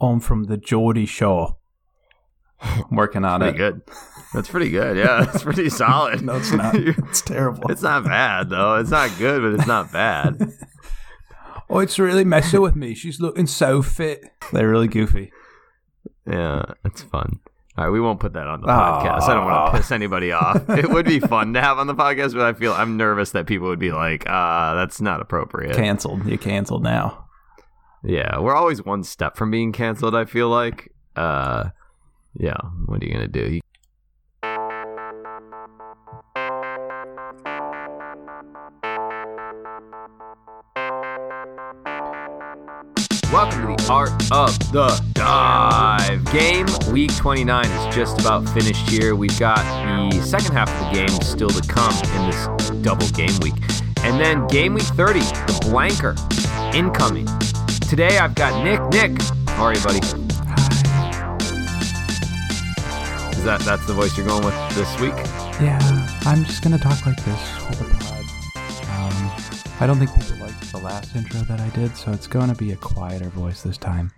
I'm from the Geordie Shore. I'm working on Pretty it. good. That's pretty good. Yeah, that's pretty solid. No, it's not. It's terrible. It's not bad though. It's not good, but it's not bad. oh, it's really messing with me. She's looking so fit. They're really goofy. Yeah, it's fun. All right, we won't put that on the podcast. I don't want to piss anybody off. It would be fun to have on the podcast, but I feel I'm nervous that people would be like, "Ah, that's not appropriate." Canceled. You canceled now. Yeah, we're always one step from being canceled. I feel like. Uh, yeah. What are you gonna do? You- Welcome to the Art of the Dive. Game week 29 is just about finished here. We've got the second half of the game still to come in this double game week. And then game week 30, the blanker, incoming. Today I've got Nick. Nick, how are you, buddy? Is that that's the voice you're going with this week? Yeah, I'm just gonna talk like this for the pod. Um, I don't think people liked the last intro that I did, so it's going to be a quieter voice this time.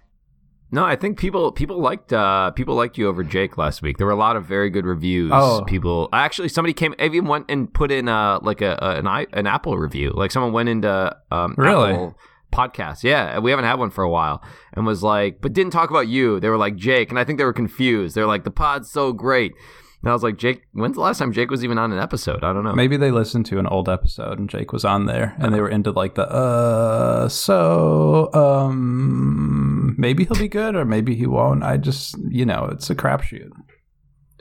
No, I think people people liked uh, people liked you over Jake last week. There were a lot of very good reviews. Oh. People actually somebody came even went and put in uh, like a, a an an Apple review. Like someone went into um, Really? Apple podcast. Yeah, we haven't had one for a while, and was like, but didn't talk about you. They were like Jake, and I think they were confused. They're like, the pod's so great. And I was like, Jake, when's the last time Jake was even on an episode? I don't know. Maybe they listened to an old episode and Jake was on there, and they were into like the uh, so um, maybe he'll be good or maybe he won't. I just, you know, it's a crapshoot.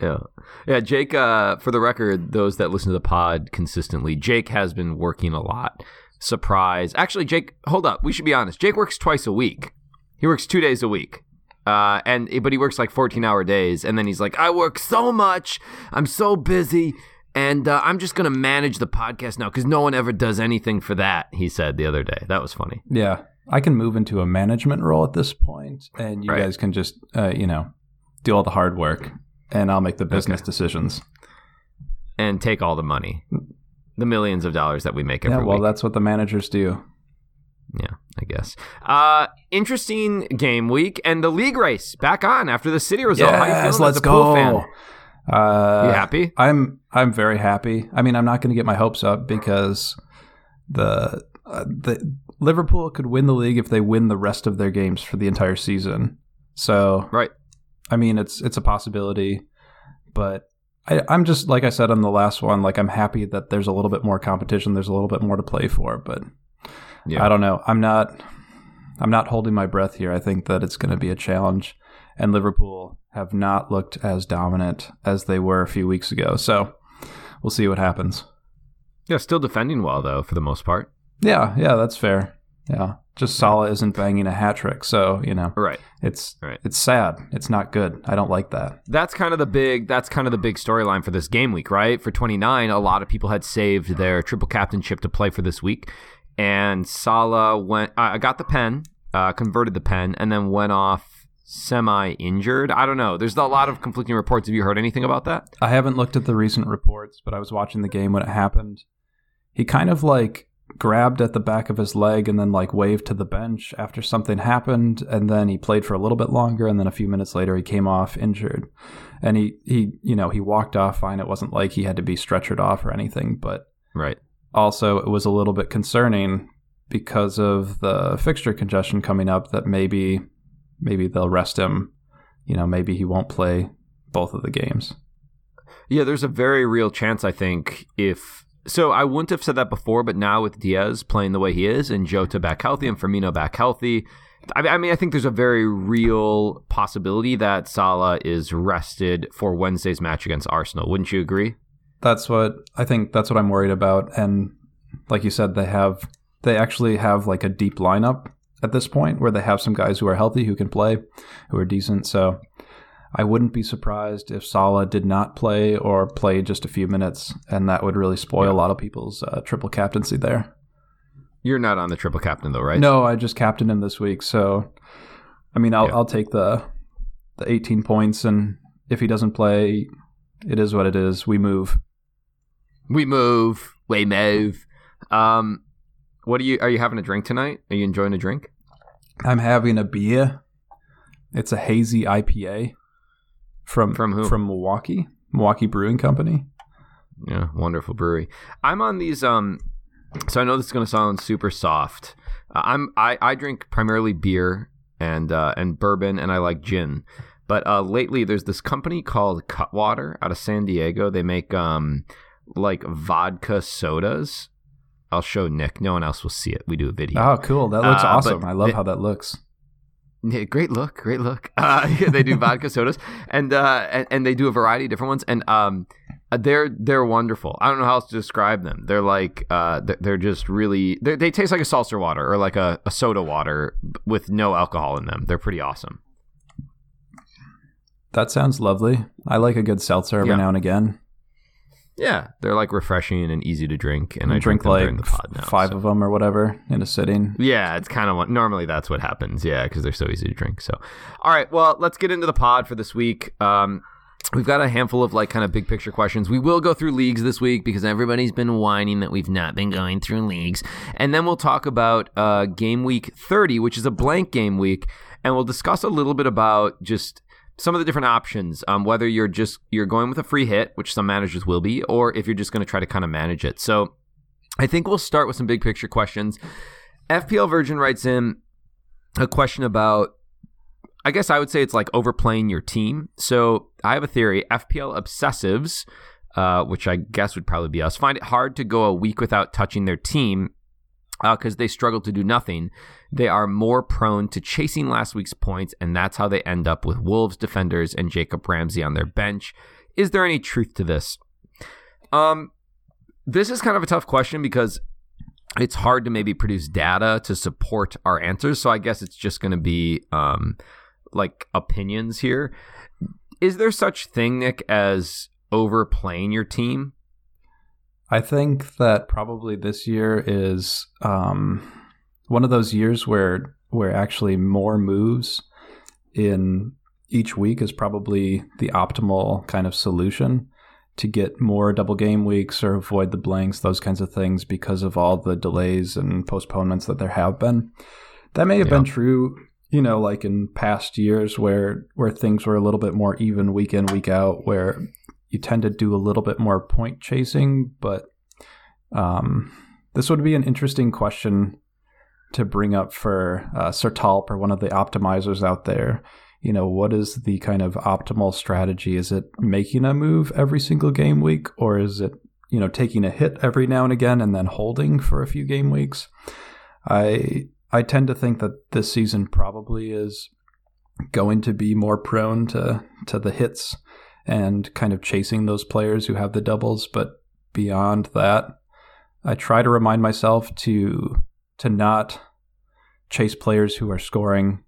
Yeah. Yeah, Jake, uh, for the record, those that listen to the pod consistently, Jake has been working a lot. Surprise. Actually, Jake, hold up. We should be honest. Jake works twice a week. He works two days a week. Uh, and but he works like 14 hour days. And then he's like, I work so much. I'm so busy. And uh, I'm just going to manage the podcast now because no one ever does anything for that, he said the other day. That was funny. Yeah, I can move into a management role at this point, and you Right. guys can just, uh, you know, do all the hard work, and I'll make the business decisions. And take all the money, the millions of dollars that we make every yeah, well, week. that's what the managers do. Yeah, I guess. Uh, interesting game week and the league race back on after the city result. Yes, let's as a pool go. fan? Uh, You happy? I'm I'm very happy. I mean, I'm not going to get my hopes up because the uh, the Liverpool could win the league if they win the rest of their games for the entire season. So, Right. I mean, it's it's a possibility, but I, I'm just like I said on the last one. Like, I'm happy that there's a little bit more competition. There's a little bit more to play for, but Yeah. I don't know. I'm not. I'm not holding my breath here. I think that it's going to be a challenge, and Liverpool have not looked as dominant as they were a few weeks ago. So we'll see what happens. Yeah, still defending well though for the most part. Yeah, yeah, that's fair. Yeah, just Salah isn't banging a hat trick, so you know Right. it's Right. it's sad. It's not good. I don't like that. That's kind of the big. That's kind of the big storyline for this game week, right? For 29, a lot of people had saved their triple captainship to play for this week, and Salah went. I got the pen, uh, converted the pen, and then went off semi injured. I don't know. There's a lot of conflicting reports. Have you heard anything about that? I haven't looked at the recent reports, but I was watching the game when it happened. He kind of like grabbed at the back of his leg and then like waved to the bench after something happened and then he played for a little bit longer and then a few minutes later he came off injured. And he he you know, he walked off fine. It wasn't like he had to be stretchered off or anything, but Right. also it was a little bit concerning because of the fixture congestion coming up that maybe maybe they'll rest him. You know, maybe he won't play both of the games. Yeah, there's a very real chance, I think, if. So I wouldn't have said that before, but now with Diaz playing the way he is and Jota back healthy and Firmino back healthy, I I mean, I think there's a very real possibility that Salah is rested for Wednesday's match against Arsenal. Wouldn't you agree? That's what I think. That's what I'm worried about. And like you said, they have they actually have like a deep lineup at this point where they have some guys who are healthy who can play, who are decent. So I wouldn't be surprised if Salah did not play or play just a few minutes, and that would really spoil a lot of people's uh, triple captaincy there. You're not on the triple captain though, right? No, I just captained him this week, so I mean, I'll Yeah. I'll take the the 18 points, and if he doesn't play, it is what it is. We move. We move. We move. Um, what are you? Are you having a drink tonight? Are you enjoying a drink? I'm having a beer. It's a hazy IPA from From who? From Milwaukee, Milwaukee Brewing Company. Yeah, wonderful brewery. I'm on these. Um, so I know this is going to sound super soft. Uh, I'm I, I drink primarily beer and uh, and bourbon, and I like gin. But uh, lately, there's this company called Cutwater out of San Diego. They make um like vodka sodas. I'll show Nick. No one else will see it. We do a video. Oh, cool! That looks Uh, awesome. I love the- how that looks. Yeah, great look, great look. Uh, they do vodka sodas, and, uh, and and they do a variety of different ones, and um, uh, they're they're wonderful. I don't know how else to describe them. They're like uh, they're, they're just really they they taste like a seltzer water or like a, a soda water with no alcohol in them. They're pretty awesome. That sounds lovely. I like a good seltzer every Yeah. now and again. Yeah, they're like refreshing and easy to drink, and I drink them like the pod now. five so. of them or whatever in a sitting. Yeah, it's kind of what normally that's what happens. Yeah, because they're so easy to drink. So, all right, well, let's get into the pod for this week. Um, we've got a handful of like kind of big picture questions. We will go through leagues this week because everybody's been whining that we've not been going through leagues, and then we'll talk about uh, game week thirty, which is a blank game week, and we'll discuss a little bit about just some of the different options um, whether you're just you're going with a free hit which some managers will be or if you're just going to try to kind of manage it. So i think we'll start with some big picture questions. Fpl virgin writes in a question about i guess i would say it's like overplaying your team. So i have a theory fpl obsessives uh, which i guess would probably be us find it hard to go a week without touching their team because they struggle to do nothing. They are more prone to chasing last week's points, and that's how they end up with Wolves defenders and Jacob Ramsey on their bench. Is there any truth to this? Um, this is kind of a tough question because it's hard to maybe produce data to support our answers. So I guess it's just going to be um, like opinions here. Is there such thing, Nick, as overplaying your team? I think that probably this year is um, one of those years where where actually more moves in each week is probably the optimal kind of solution to get more double game weeks or avoid the blanks, those kinds of things, because of all the delays and postponements that there have been. That may have Yeah. been true, you know, like in past years where where things were a little bit more even week in, week out, where you tend to do a little bit more point chasing, but um, this would be an interesting question to bring up for uh, Sertalp or one of the optimizers out there. You know, what is the kind of optimal strategy? Is it making a move every single game week, or is it you know taking a hit every now and again and then holding for a few game weeks? I I tend to think that this season probably is going to be more prone to to the hits and kind of chasing those players who have the doubles, but beyond that, I try to remind myself to to not chase players who are scoring,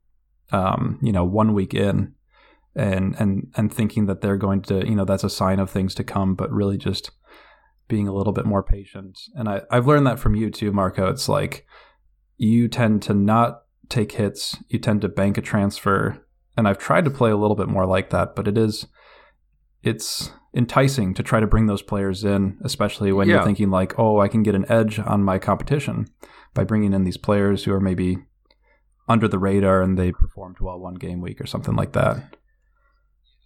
um, you know, one week in, and and and thinking that they're going to, you know, that's a sign of things to come, but really just being a little bit more patient. And I I've learned that from you too, Marco. It's like you tend to not take hits, you tend to bank a transfer, and I've tried to play a little bit more like that, but it is it's enticing to try to bring those players in, especially when Yeah. you're thinking like, "Oh, I can get an edge on my competition by bringing in these players who are maybe under the radar and they performed well one game week or something like that."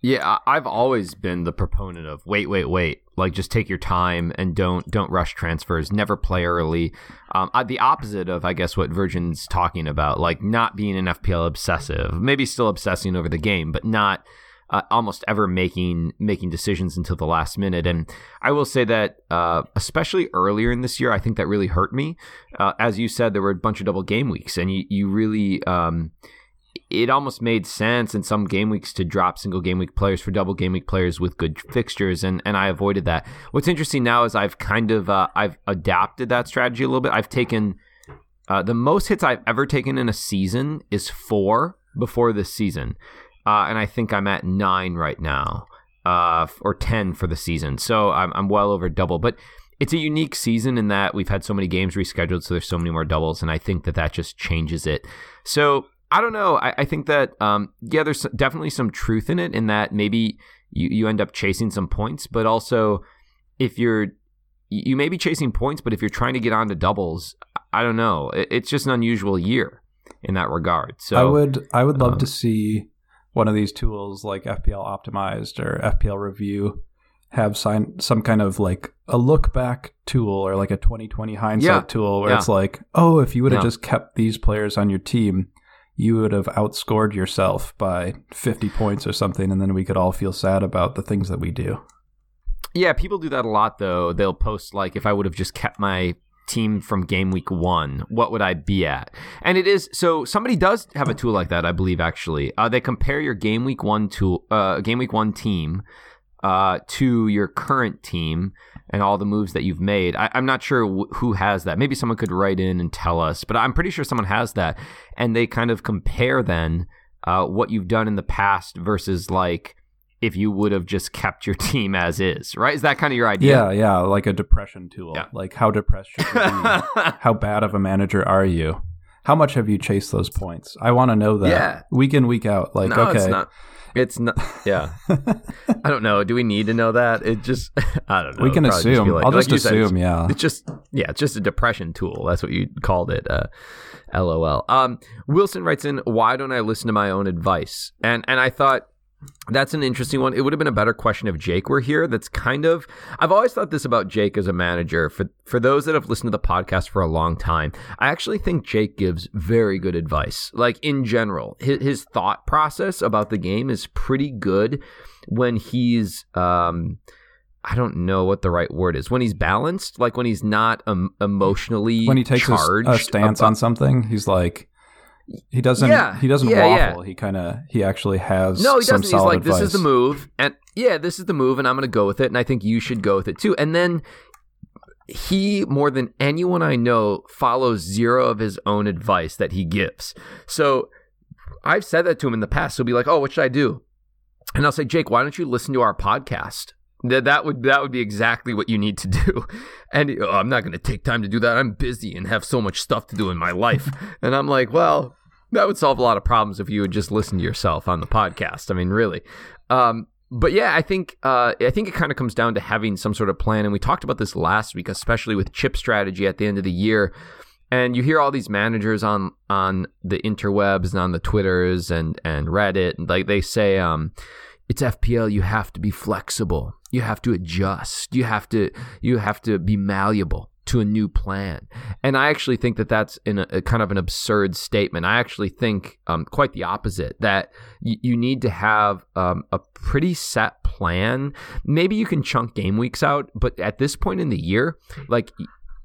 Yeah, I've always been the proponent of wait, wait, wait. Like just take your time and don't don't rush transfers. Never play early. Um, I, the opposite of I guess what Virgin's talking about, like not being an FPL obsessive, maybe still obsessing over the game, but not uh, almost ever making making decisions until the last minute. And I will say that uh, especially earlier in this year, I think that really hurt me. Uh, as you said, there were a bunch of double game weeks, and you you really. Um, it almost made sense in some game weeks to drop single game week players for double game week players with good fixtures, and and I avoided that. What's interesting now is I've kind of uh, I've adapted that strategy a little bit. I've taken uh, the most hits I've ever taken in a season is four before this season, uh, and I think I'm at nine right now, uh, or ten for the season. So I'm I'm well over double, but. It's a unique season in that we've had so many games rescheduled, so there's so many more doubles, and I think that that just changes it. So I don't know. I, I think that um, yeah, there's definitely some truth in it. In that maybe you, you end up chasing some points, but also if you're you may be chasing points, but if you're trying to get onto doubles, I don't know. It, it's just an unusual year in that regard. So I would I would love um, to see one of these tools like FPL optimized or FPL review have sign, some kind of like a look back tool or like a 2020 hindsight Yeah. tool where Yeah. it's like, oh, if you would have Yeah. just kept these players on your team, you would have outscored yourself by 50 points or something, and then we could all feel sad about the things that we do. Yeah, people do that a lot though. They'll post like if I would have just kept my team from game week 1, what would I be at? And it is so somebody does have a tool like that, I believe actually. Uh, they compare your game week 1 tool uh game week 1 team uh, to your current team and all the moves that you've made. I, I'm not sure wh- who has that. Maybe someone could write in and tell us, but I'm pretty sure someone has that. And they kind of compare then uh, what you've done in the past versus like if you would have just kept your team as is, right? Is that kind of your idea? Yeah, yeah, like a depression tool. Yeah. Like how depressed should you be? how bad of a manager are you? How much have you chased those points? I want to know that Yeah. week in week out. Like, no, okay, it's not. It's not. Yeah, I don't know. Do we need to know that? It just. I don't know. we can It'd just assume. like- I'll like just you said, assume. yeah, It's just yeah, it's just a depression tool. That's what you called it. Uh, LOL. Um, Wilson writes in, "Why don't I listen to my own advice?" And and I thought that's an interesting one. It would have been a better question if Jake were here. That's kind of I've always thought this about Jake as a manager. For for those that have listened to the podcast for a long time, I actually think Jake gives very good advice. Like in general, his, his thought process about the game is pretty good when he's um I don't know what the right word is. When he's balanced, like when he's not um, emotionally when he takes a, charged a stance about- on something, he's like, he doesn't. Yeah, he doesn't yeah, yeah. waffle. He kind of. He actually has. No, he doesn't. He's like, this is the move, and yeah, this is the move, and I'm going to go with it, and I think you should go with it too. And then he, more than anyone I know, follows zero of his own advice that he gives. So I've said that to him in the past. He'll be like, "Oh, what should I do?" And I'll say, "Jake, why don't you listen to our podcast?" That that would that would be exactly what you need to do. And oh, I'm not going to take time to do that. I'm busy and have so much stuff to do in my life. and I'm like, well, that would solve a lot of problems if you would just listen to yourself on the podcast. I mean, really. Um, but yeah, I think uh, I think it kind of comes down to having some sort of plan. And we talked about this last week, especially with chip strategy at the end of the year. And you hear all these managers on on the interwebs and on the Twitters and and Reddit, and like they say, um, it's FPL. You have to be flexible. You have to adjust. You have to you have to be malleable to a new plan. And I actually think that that's in a, a kind of an absurd statement. I actually think um, quite the opposite. That y- you need to have um, a pretty set plan. Maybe you can chunk game weeks out, but at this point in the year, like.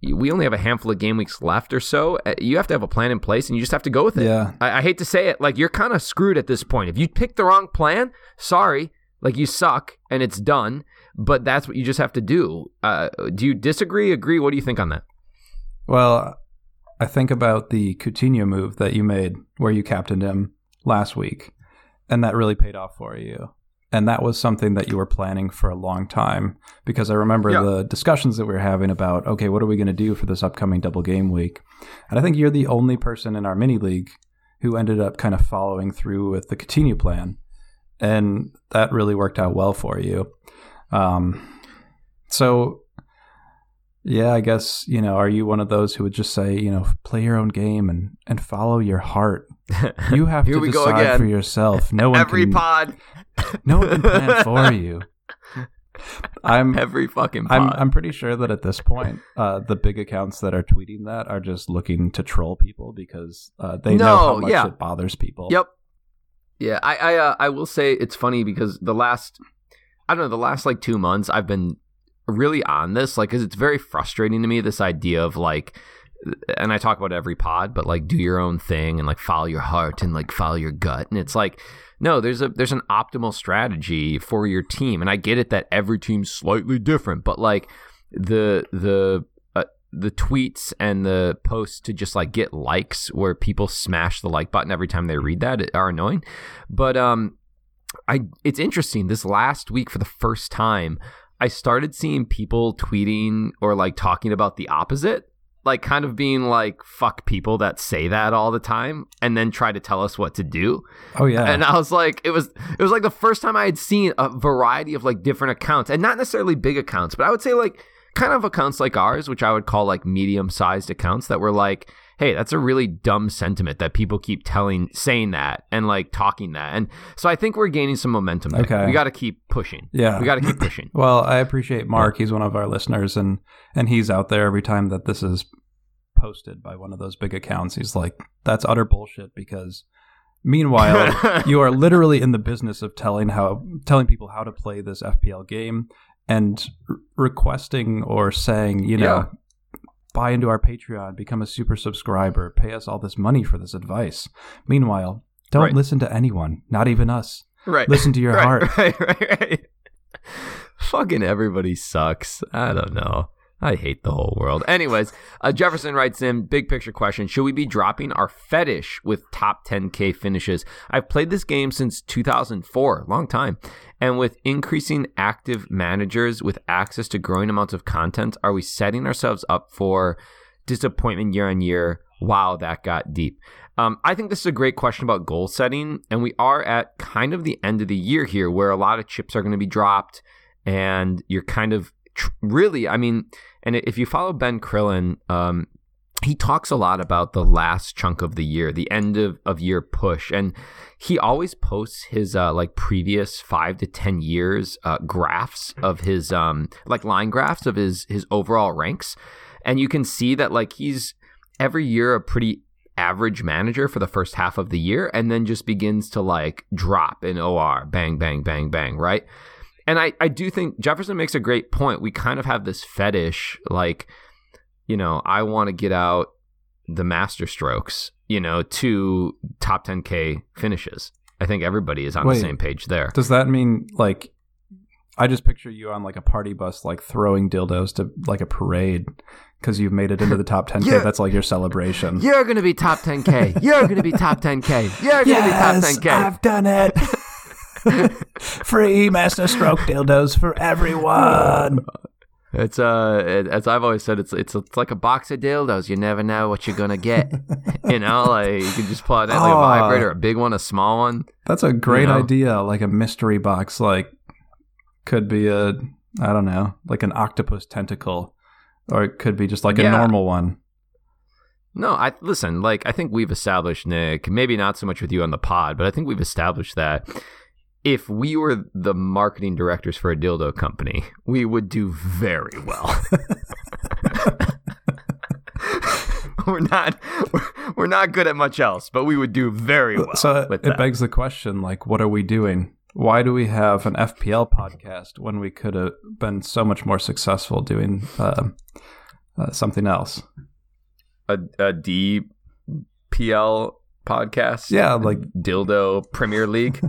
We only have a handful of game weeks left or so. Uh, You have to have a plan in place, and you just have to go with it. Yeah. I, I hate to say it, like you're kind of screwed at this point. If you pick the wrong plan, sorry, like you suck and it's done. But that's what you just have to do. Uh, do you disagree? Agree? What do you think on that? Well, I think about the Coutinho move that you made where you captained him last week, and that really paid off for you. And that was something that you were planning for a long time because I remember Yeah. the discussions that we were having about, okay, what are we going to do for this upcoming double game week? And I think you're the only person in our mini league who ended up kind of following through with the Coutinho plan. And that really worked out well for you. Um, so yeah, I guess, you know, are you one of those who would just say, you know, play your own game and, and follow your heart? You have Here to we go decide again. for yourself. No one every can, pod, no one can plan for you. I'm every fucking pod. I'm I'm pretty sure that at this point, uh, the big accounts that are tweeting that are just looking to troll people because uh, they know how much yeah. it bothers people. Yep. Yeah, I I uh, I will say it's funny because the last I don't know the last like two months I've been really on this like because it's very frustrating to me this idea of like and I talk about every pod but like do your own thing and like follow your heart and like follow your gut. And it's like no there's a there's an optimal strategy for your team. And I get it that every team's slightly different but like the the uh, the tweets and the posts to just like get likes where people smash the like button every time they read that are annoying. But um I it's interesting this last week for the first time I started seeing people tweeting or like talking about the opposite like kind of being like fuck people that say that all the time and then try to tell us what to do. Oh yeah. And I was like, it was it was like the first time I had seen a variety of like different accounts, and not necessarily big accounts, but I would say like kind of accounts like ours, which I would call like medium sized accounts that were like, hey, that's a really dumb sentiment that people keep telling, saying that and like talking that. And so I think we're gaining some momentum. There. Okay. We got to keep pushing. Yeah. We got to keep pushing. Well, I appreciate Mark. He's one of our listeners, and and he's out there every time that this is posted by one of those big accounts. He's like, "That's utter bullshit." Because meanwhile, you are literally in the business of telling how telling people how to play this FPL game and r- requesting or saying, you know, Yeah. Buy into our Patreon, become a super subscriber, pay us all this money for this advice. Meanwhile, don't Right. listen to anyone, not even us. right. Listen to your right, heart. Right, right, right. Fucking everybody sucks. I don't know. I hate the whole world. Anyways, uh, Jefferson writes in big picture question Should we be dropping our fetish with top 10K finishes? I've played this game since 2004, long time. And with increasing active managers with access to growing amounts of content, are we setting ourselves up for disappointment year on year? Wow, that got deep. Um, I think this is a great question about goal setting. And we are at kind of the end of the year here where a lot of chips are going to be dropped and you're kind of really, I mean, and if you follow Ben Crellin, um, he talks a lot about the last chunk of the year, the end of, of year push. And he always posts his uh, like previous five to 10 years uh, graphs of his, um, like line graphs of his, his overall ranks. And you can see that like he's every year a pretty average manager for the first half of the year and then just begins to like drop in OR, bang, bang, bang, bang, right? And I, I do think Jefferson makes a great point. We kind of have this fetish, like, you know, I want to get out the master strokes, you know, to top 10K finishes. I think everybody is on Wait. the same page there. Does that mean like I just picture you on like a party bus, like throwing dildos to like a parade because you've made it into the top 10k. Yeah. That's like your celebration. You're going to be top 10K. You're going to be top 10K. You're going to be top 10K. I've done it. Free master stroke dildos for everyone. It's uh, it, as I've always said, it's it's it's like a box of dildos. You never know what you're gonna get. you know, like you can just pull out like a Oh. vibrator, a big one, a small one. That's a great You know? idea. Like a mystery box, like could be a I don't know, like an octopus tentacle, or it could be just like a normal one. No, I listen. Like I think we've established, Nick. Maybe not so much with you on the pod, but I think we've established that if we were the marketing directors for a dildo company, we would do very well. we're not we're, not good at much else, but we would do very well. so it that. begs the question: like, what are we doing? Why do we have an FPL podcast when we could have been so much more successful doing uh, uh, something else? a, a DPL podcast. Yeah, like dildo Premier League.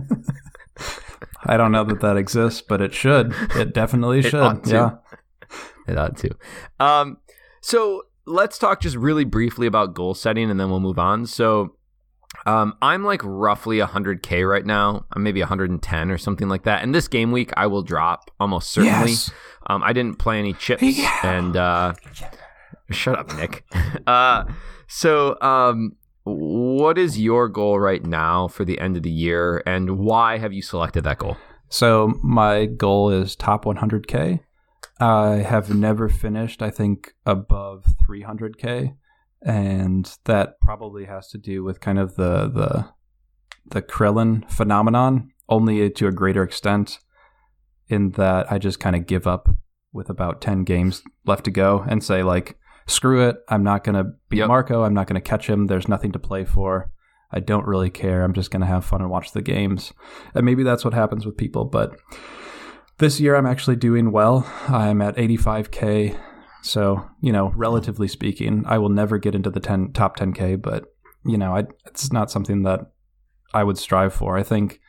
I don't know that that exists, but it should. It definitely It should. Yeah. it ought to. Um, so let's talk just really briefly about goal setting, and then we'll move on. So. Um, I'm like roughly 100k right now. I'm maybe 110 or something like that. And this game week, I will drop almost certainly. Yes. Um, I didn't play any chips, Yeah. and uh, shut up, Nick. uh, so, um, what is your goal right now for the end of the year, and why have you selected that goal? So my goal is top 100k. I have never finished, I think, above 300k, and that probably has to do with kind of the the the Crellin phenomenon, only to a greater extent, in that I just kind of give up with about 10 games left to go and say like, screw it, I'm not gonna beat Yep. Marco, I'm not gonna catch him. There's nothing to play for. I don't really care. I'm just gonna have fun and watch the games. And maybe that's what happens with people, but this year I'm actually doing well. I'm at 85k. So, you know, relatively speaking, I will never get into the 10 top 10k, but you know, I, it's not something that I would strive for. I think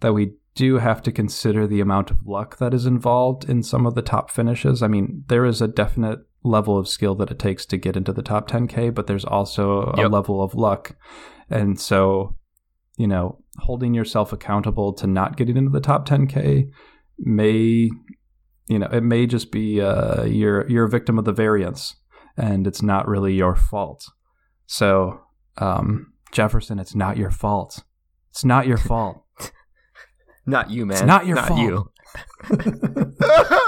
that we do have to consider the amount of luck that is involved in some of the top finishes. I mean, there is a definite level of skill that it takes to get into the top 10k, but there's also a level of luck. And so, you know, holding yourself accountable to not getting into the top 10k may you know it may just be uh, you're you're a victim of the variance and it's not really your fault so um, jefferson it's not your fault it's not your fault Not you, man. not your not fault. you.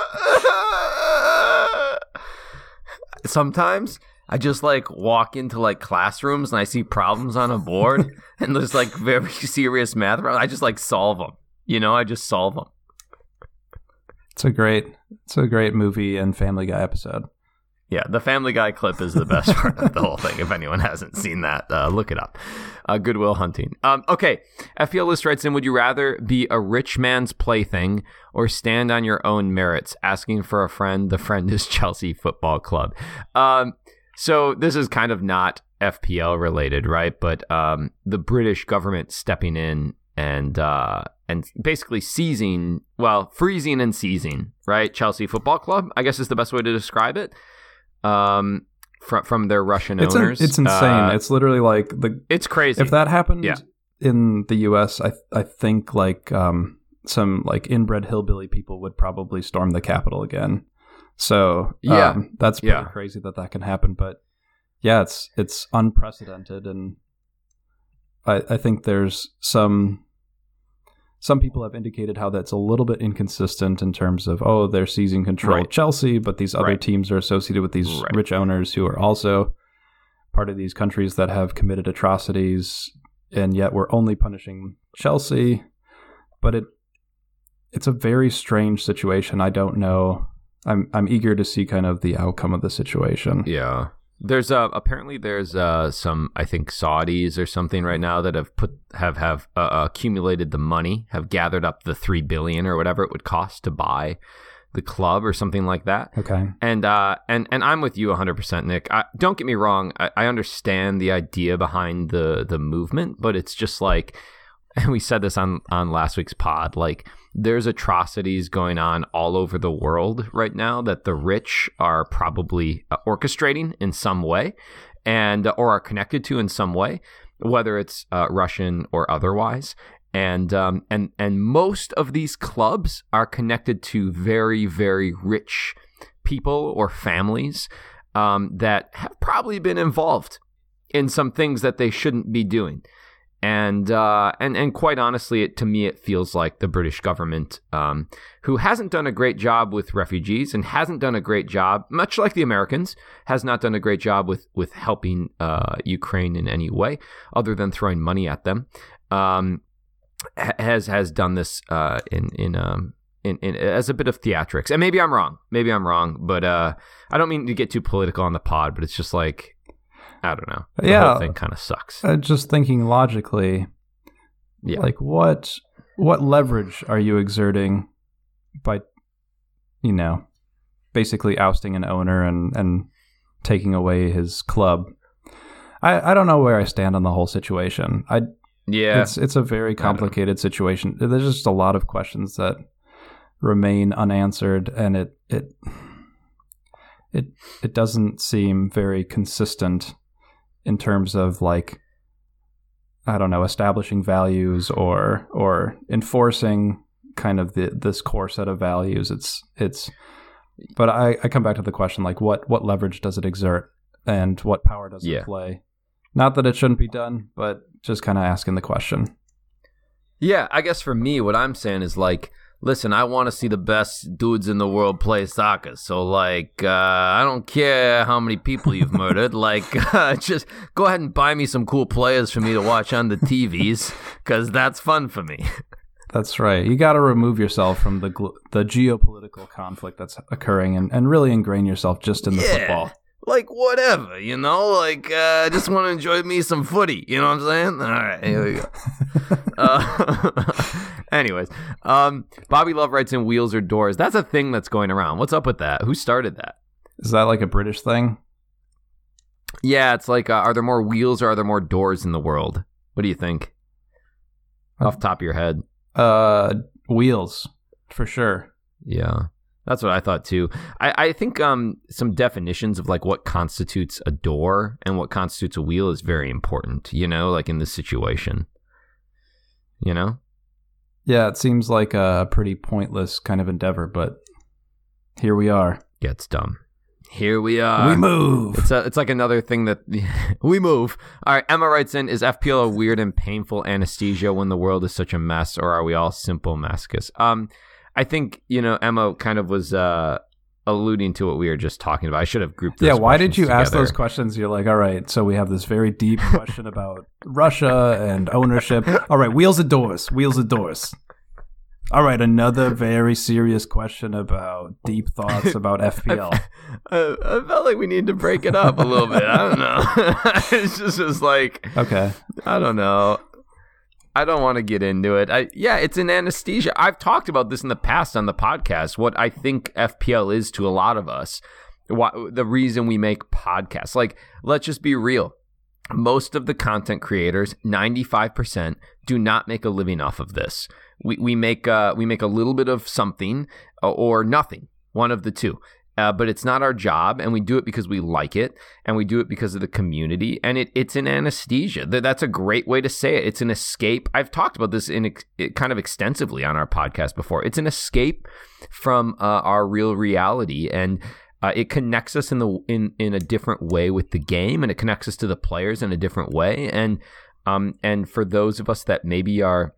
Sometimes I just like walk into like classrooms and I see problems on a board and there's like very serious math. Problems. I just like solve them. You know, I just solve them. It's a great, it's a great movie and Family Guy episode. Yeah, the Family Guy clip is the best part of the whole thing. If anyone hasn't seen that, uh, look it up. Uh, Goodwill Hunting. Um, okay, FPL List writes in Would you rather be a rich man's plaything or stand on your own merits? Asking for a friend. The friend is Chelsea Football Club. Um, so this is kind of not FPL related, right? But um, the British government stepping in and uh, and basically seizing, well, freezing and seizing, right? Chelsea Football Club, I guess is the best way to describe it um, from from their Russian It's, owners. it's insane. Uh, it's literally like the it's crazy. if that happened Yeah. in the U.S., I I think like um, some like inbred hillbilly people would probably storm the Capitol again. So Yeah. um, that's pretty Yeah. crazy that that can happen. But yeah, it's it's unprecedented, and I I think there's some some people have indicated how that's a little bit inconsistent in terms of oh they're seizing control Right. of Chelsea, but these other Right. teams are associated with these Right. rich owners who are also part of these countries that have committed atrocities, and yet we're only punishing Chelsea. But it it's a very strange situation. I don't know. I'm I'm eager to see kind of the outcome of the situation. Yeah. There's uh apparently there's uh some I think Saudis or something right now that have put have have uh, accumulated the money, have gathered up the 3 billion or whatever it would cost to buy the club or something like that. Okay. And uh and and I'm with you 100% Nick. I, don't get me wrong, I, I understand the idea behind the the movement, but it's just like and we said this on on last week's pod like there's atrocities going on all over the world right now that the rich are probably uh, orchestrating in some way and or are connected to in some way whether it's uh, Russian or otherwise. And um, and and most of these clubs are connected to very very rich people or families um, that have probably been involved in some things that they shouldn't be doing and uh, and and quite honestly, it, to me, it feels like the British government, um, who hasn't done a great job with refugees and hasn't done a great job, much like the Americans, has not done a great job with with helping uh, Ukraine in any way, other than throwing money at them. Um, has has done this uh, in in um. In, in, as a bit of theatrics, and maybe I'm wrong. Maybe I'm wrong, but uh, I don't mean to get too political on the pod. But it's just like I don't know. The Yeah. whole thing kind of sucks. Uh, just thinking logically, Yeah. like what what leverage are you exerting by you know basically ousting an owner and and taking away his club? I I don't know where I stand on the whole situation. I Yeah. it's it's a very complicated situation. There's just a lot of questions that remain unanswered, and it it it it doesn't seem very consistent in terms of like I don't know establishing values or or enforcing kind of the this core set of values. It's it's but I, I come back to the question like what what leverage does it exert and what power does Yeah. it play? Not that it shouldn't be done, but just kind of asking the question. Yeah, I guess for me, what I'm saying is like, listen, I want to see the best dudes in the world play soccer. So, like, uh, I don't care how many people you've murdered. Like, uh, just go ahead and buy me some cool players for me to watch on the TVs because that's fun for me. That's right. You got to remove yourself from the gl- the geopolitical conflict that's occurring and, and really ingrain yourself just in the Yeah. football. Like, whatever, you know? Like, uh, I just want to enjoy me some footy. You know what I'm saying? All right, here we go. Uh, anyways, um, Bobby Love writes in wheels or doors. That's a thing that's going around. What's up with that? Who started that? Is that like a British thing? Yeah, it's like, uh, are there more wheels or are there more doors in the world? What do you think? Off the top of your head. Uh, wheels for sure. Yeah. That's what I thought too. I, I think um, some definitions of like what constitutes a door and what constitutes a wheel is very important, you know, like in this situation. You know? Yeah, it seems like a pretty pointless kind of endeavor, but here we are. Yeah, it's dumb. Here we are. we move. It's a, it's like another thing that we move. All right, Emma writes in: Is FPL a weird and painful anesthesia when the world is such a mess, or are we all simple masochists? Um, I think you know Emma kind of was uh alluding to what we were just talking about. I should have grouped. Yeah, why did you questions ask those questions? You're like, all right, so we have this very deep question about Russia and ownership. All right, wheels and doors, wheels and doors. All right, another very serious question about deep thoughts about FPL. I, I felt like we need to break it up a little bit. I don't know. it's just was like Okay, I don't know. I don't want to get into it. I yeah, it's an anesthesia. I've talked about this in the past on the podcast. What I think FPL is to a lot of us. Why, the reason we make podcasts. Like, let's just be real. Most of the content creators, ninety five percent, do not make a living off of this. We we make uh, we make a little bit of something uh, or nothing, one of the two. Uh, but it's not our job, and we do it because we like it, and we do it because of the community, and it, it's an anesthesia. That's a great way to say it. It's an escape. I've talked about this in kind of extensively on our podcast before. It's an escape from uh, our real reality, and uh, it connects us in the in in a different way with the game, and it connects us to the players in a different way, and um and for those of us that maybe are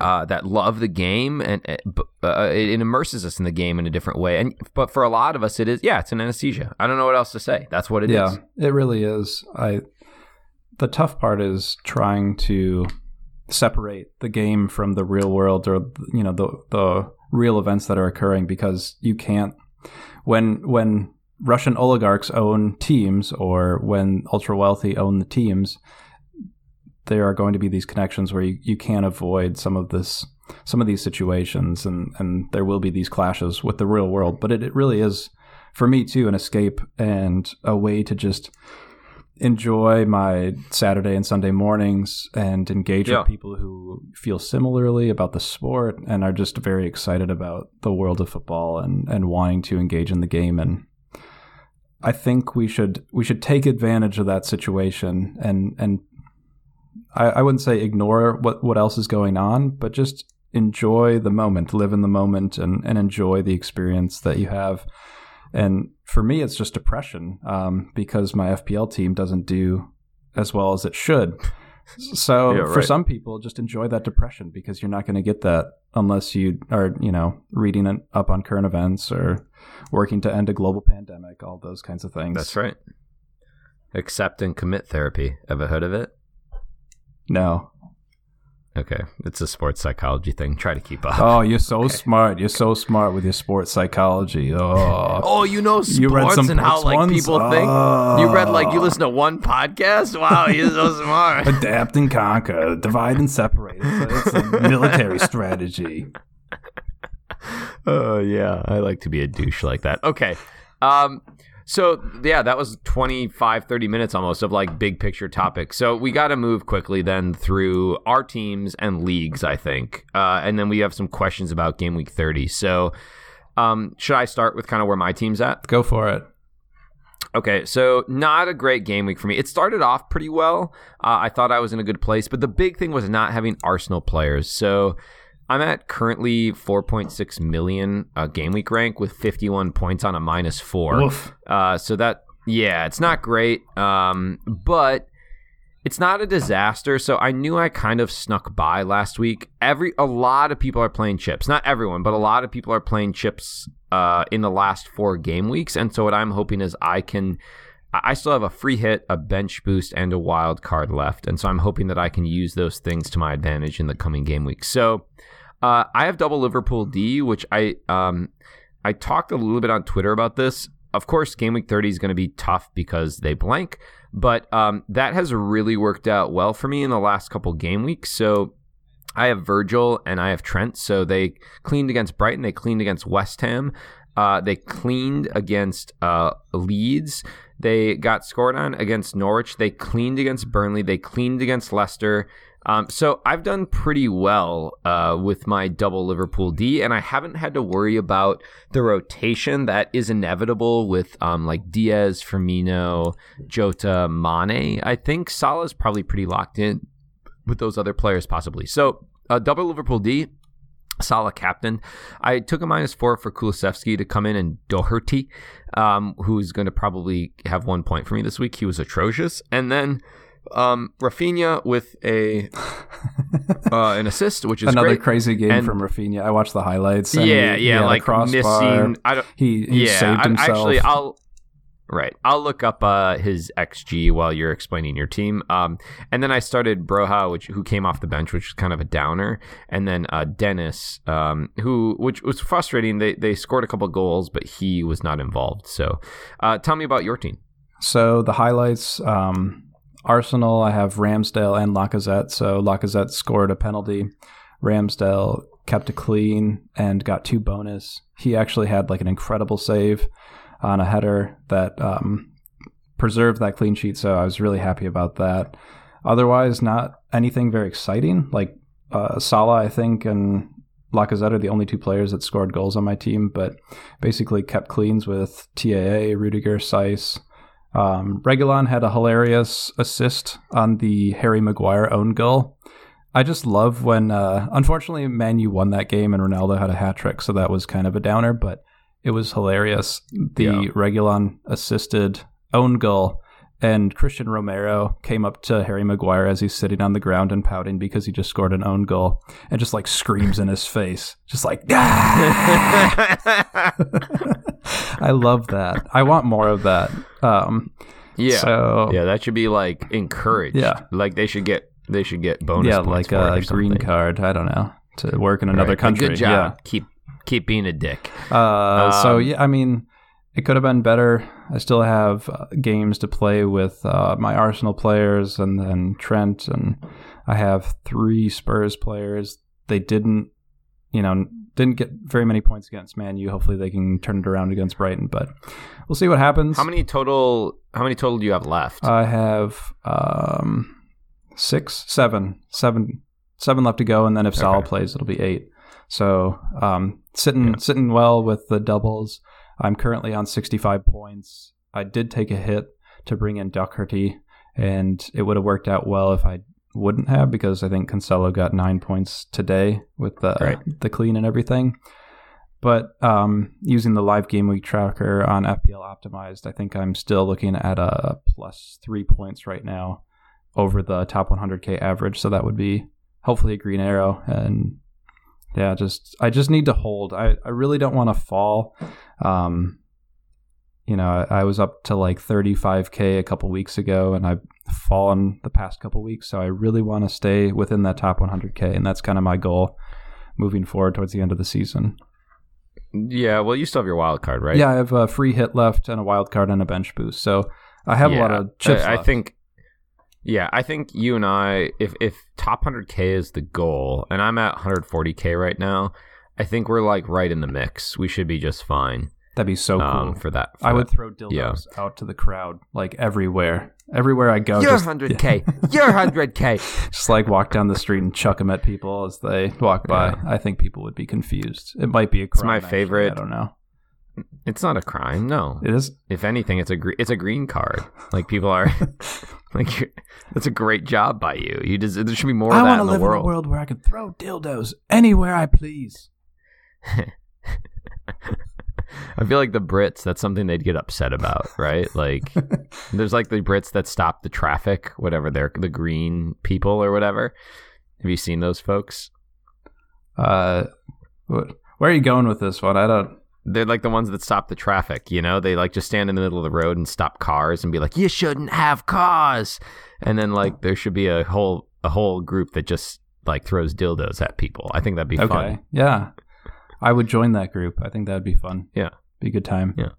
uh, that love the game and uh, it, it immerses us in the game in a different way. And but for a lot of us, it is yeah, it's an anesthesia. I don't know what else to say. That's what it is. yeah, it really is. I the tough part is trying to separate the game from the real world or you know the the real events that are occurring because you can't when when Russian oligarchs own teams or when ultra wealthy own the teams there are going to be these connections where you, you can't avoid some of this some of these situations and and there will be these clashes with the real world but it, it really is for me too an escape and a way to just enjoy my Saturday and Sunday mornings and engage Yeah. with people who feel similarly about the sport and are just very excited about the world of football and, and wanting to engage in the game and I think we should we should take advantage of that situation and and I, I wouldn't say ignore what, what else is going on, but just enjoy the moment, live in the moment and, and enjoy the experience that you have. And for me, it's just depression um, because my FPL team doesn't do as well as it should. So Yeah, for some people, just enjoy that depression because you're not going to get that unless you are, you know, reading up on current events or working to end a global pandemic, all those kinds of things. That's right. Accept and commit therapy. Ever heard of it? No. Okay, it's a sports psychology thing. Try to keep up. Oh, you're so smart. You're so smart with your sports psychology. Oh, Oh, you know sports You read some and how like ones? people think. You read like you listen to one podcast. Wow, you're so smart. adapt and conquer, divide and separate. It's a, it's a military strategy. Oh yeah, I like to be a douche like that. Okay. Um so yeah, that was 25 30 minutes almost of like big picture topics. So we got to move quickly then through our teams and leagues, I think. Uh and then we have some questions about game week 30. So um should I start with kind of where my team's at? Go for it. Okay, so not a great game week for me. It started off pretty well. Uh, I thought I was in a good place, but the big thing was not having Arsenal players. So I'm at currently 4.6 million uh, game week rank with 51 points on a minus four. Uh, so that yeah, it's not great, um, but it's not a disaster. So I knew I kind of snuck by last week. Every a lot of people are playing chips, not everyone, but a lot of people are playing chips uh, in the last four game weeks. And so what I'm hoping is I can. I I still have a free hit, a bench boost, and a wild card left, and so I'm hoping that I can use those things to my advantage in the coming game weeks. So uh, I have double Liverpool D, which I um, I talked a little bit on Twitter about this. Of course, game week 30 is going to be tough because they blank, but um, that has really worked out well for me in the last couple game weeks. So I have Virgil and I have Trent. So they cleaned against Brighton, they cleaned against West Ham, uh, they cleaned against uh, Leeds. They got scored on against Norwich. They cleaned against Burnley. They cleaned against Leicester. Um, so I've done pretty well uh, with my double Liverpool D, and I haven't had to worry about the rotation that is inevitable with um, like Diaz, Firmino, Jota, Mane. I think Salah's probably pretty locked in with those other players possibly. So uh, double Liverpool D. Salah captain. I took a minus four for Kulusevski to come in and Doherty, um, who's going to probably have one point for me this week. He was atrocious. And then Um, Rafinha with a uh, an assist, which is Another great. crazy game And- from Rafinha. I watched the highlights. and yeah, he- he yeah, had like crossbar. missing. I don't. He, he yeah, saved I- himself. actually, I'll. Right, I'll look up uh, his xG while you're explaining your team. Um, and then I started Broja, which who came off the bench, which is kind of a downer, and then uh, Dennis, um, who which was frustrating. They they scored a couple goals, but he was not involved. So, uh, tell me about your team. So the highlights, um, Arsenal, I have Ramsdale and Lacazette. So Lacazette scored a penalty. Ramsdale kept it clean and got two bonus. He actually had like an incredible save on a header that um, preserved that clean sheet. So I was really happy about that. Otherwise, not anything very exciting. Like uh, Salah, I think, and Lacazette are the only two players that scored goals on my team, but basically kept cleans with TAA, Rudiger, Saiss. Um, Reguilon had a hilarious assist on the Harry Maguire own goal. I just love when, uh, unfortunately, Man U won that game and Ronaldo had a hat trick, so that was kind of a downer, but it was hilarious. The Yeah. Reguilon assisted own goal, and Cristian Romero came up to Harry Maguire as he's sitting on the ground and pouting because he just scored an own goal and just like screams in his face, just like, "Ah!" I love that. I want more of that. Um, yeah, So yeah, that should be like encouraged. Yeah. like they should get they should get bonus. yeah, like a green card. I don't know to work in another Right, country. Good job. Keep keep being a dick. Yeah. Uh, so Um, yeah, I mean, it could have been better. I still have uh, games to play with uh, my Arsenal players, and then Trent, and I have three Spurs players. They didn't, you know, didn't get very many points against Man U. Hopefully, they can turn it around against Brighton, but we'll see what happens. How many total? How many total do you have left? I have um, six, seven, seven, seven left to go, and then if Salah Okay. plays, it'll be eight. So um, sitting sitting well with the doubles. I'm currently on 65 points. I did take a hit to bring in Doherty, and it would have worked out well if I wouldn't have because I think Cancelo got nine points today with the Right. the clean and everything. But um, using the live game week tracker on FPL optimized, I think I'm still looking at a plus three points right now over the top 100k average. So that would be hopefully a green arrow. And yeah, just I just need to hold. I, I really don't want to fall. Um, you know, I, was up to like 35k a couple weeks ago, and I've fallen the past couple weeks. So I really want to stay within that top 100k, and that's kind of my goal moving forward towards the end of the season. yeah, well, you still have your wild card, right? Yeah, I have a free hit left and a wild card and a bench boost. So I have a lot of chips. I, I think. Yeah, I think you and I, if if top 100k is the goal, and I'm at 140k right now, I think we're like right in the mix. We should be just fine that'd be so cool. um, for that. for I would throw dildos out to the crowd like everywhere. Everywhere I go, You're 100k. You're 100k. just like walk down the street and chuck them at people as they walk by. Yeah. I think people would be confused. It might be a crime. it's my actually. favorite. I don't know. It's not a crime. No. It is. If anything, it's a gre- it's a green card. Like people are like you're- that's a great job by you. You des- there should be more I of that want to in the live world. in a world where I can throw dildos anywhere I please. I feel like the Brits, that's something they'd get upset about, right? Like, there's like the Brits that stop the traffic, whatever they're the green people or whatever. Have you seen those folks? Uh, wh- where are you going with this one? I don't. They're like the ones that stop the traffic, you know? They like just stand in the middle of the road and stop cars and be like, "You shouldn't have cars." And then like there should be a whole a whole group that just like throws dildos at people. I think that'd be Okay. fun. Yeah, I would join that group. I think that'd be fun. Yeah. be a good time. Yeah.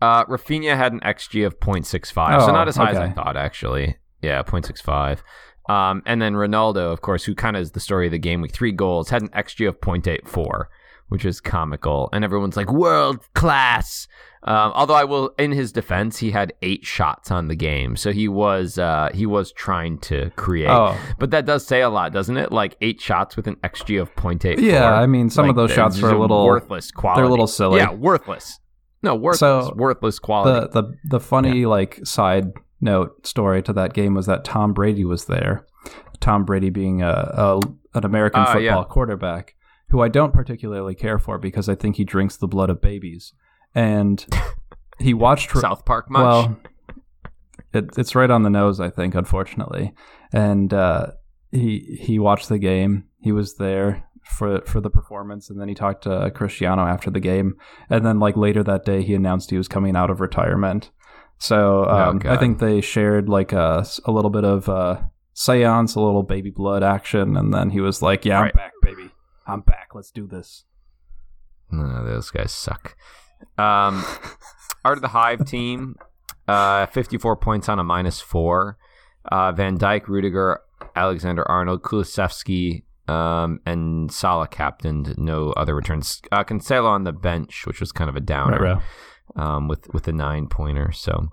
Uh, Raphinha had an XG of 0.65, so Oh, not as high as I thought, actually. Yeah, 0.65. Um, and then Ronaldo, of course, who kind of is the story of the game week, three goals, had an XG of 0.84, which is comical. And everyone's like, world class. Um, although I will, in his defense, he had eight shots on the game, so he was uh, he was trying to create. Oh, But that does say a lot, doesn't it? Like eight shots with an XG of 0.84. Yeah, I mean, some of those shots were a little- worthless quality. they're a little silly. Yeah, worthless. No, worthless. So, worthless quality. the the the funny like side note story to that game was that Tom Brady was there. Tom Brady being a, a an American Ah, football yeah. quarterback who I don't particularly care for because I think he drinks the blood of babies. And he watched South Park much? well it, it's right on the nose, I think, unfortunately. And uh, he he watched the game. He was there for for the performance, and then he talked to Cristiano after the game. And then like later that day, he announced he was coming out of retirement. So um, Oh, I think they shared like a, a little bit of uh, seance, a little baby blood action, and then he was like, "Yeah, I'm back, baby. I'm back. Let's do this." No, those guys suck. Um, Art of the Hive team, uh, 54 points on a minus four. Uh, Van Dijk, Rudiger, Alexander Arnold, Kulusevski, um, and Salah captained. No other returns. Uh, Cancelo on the bench, which was kind of a downer Right, um, with with the nine pointer. So,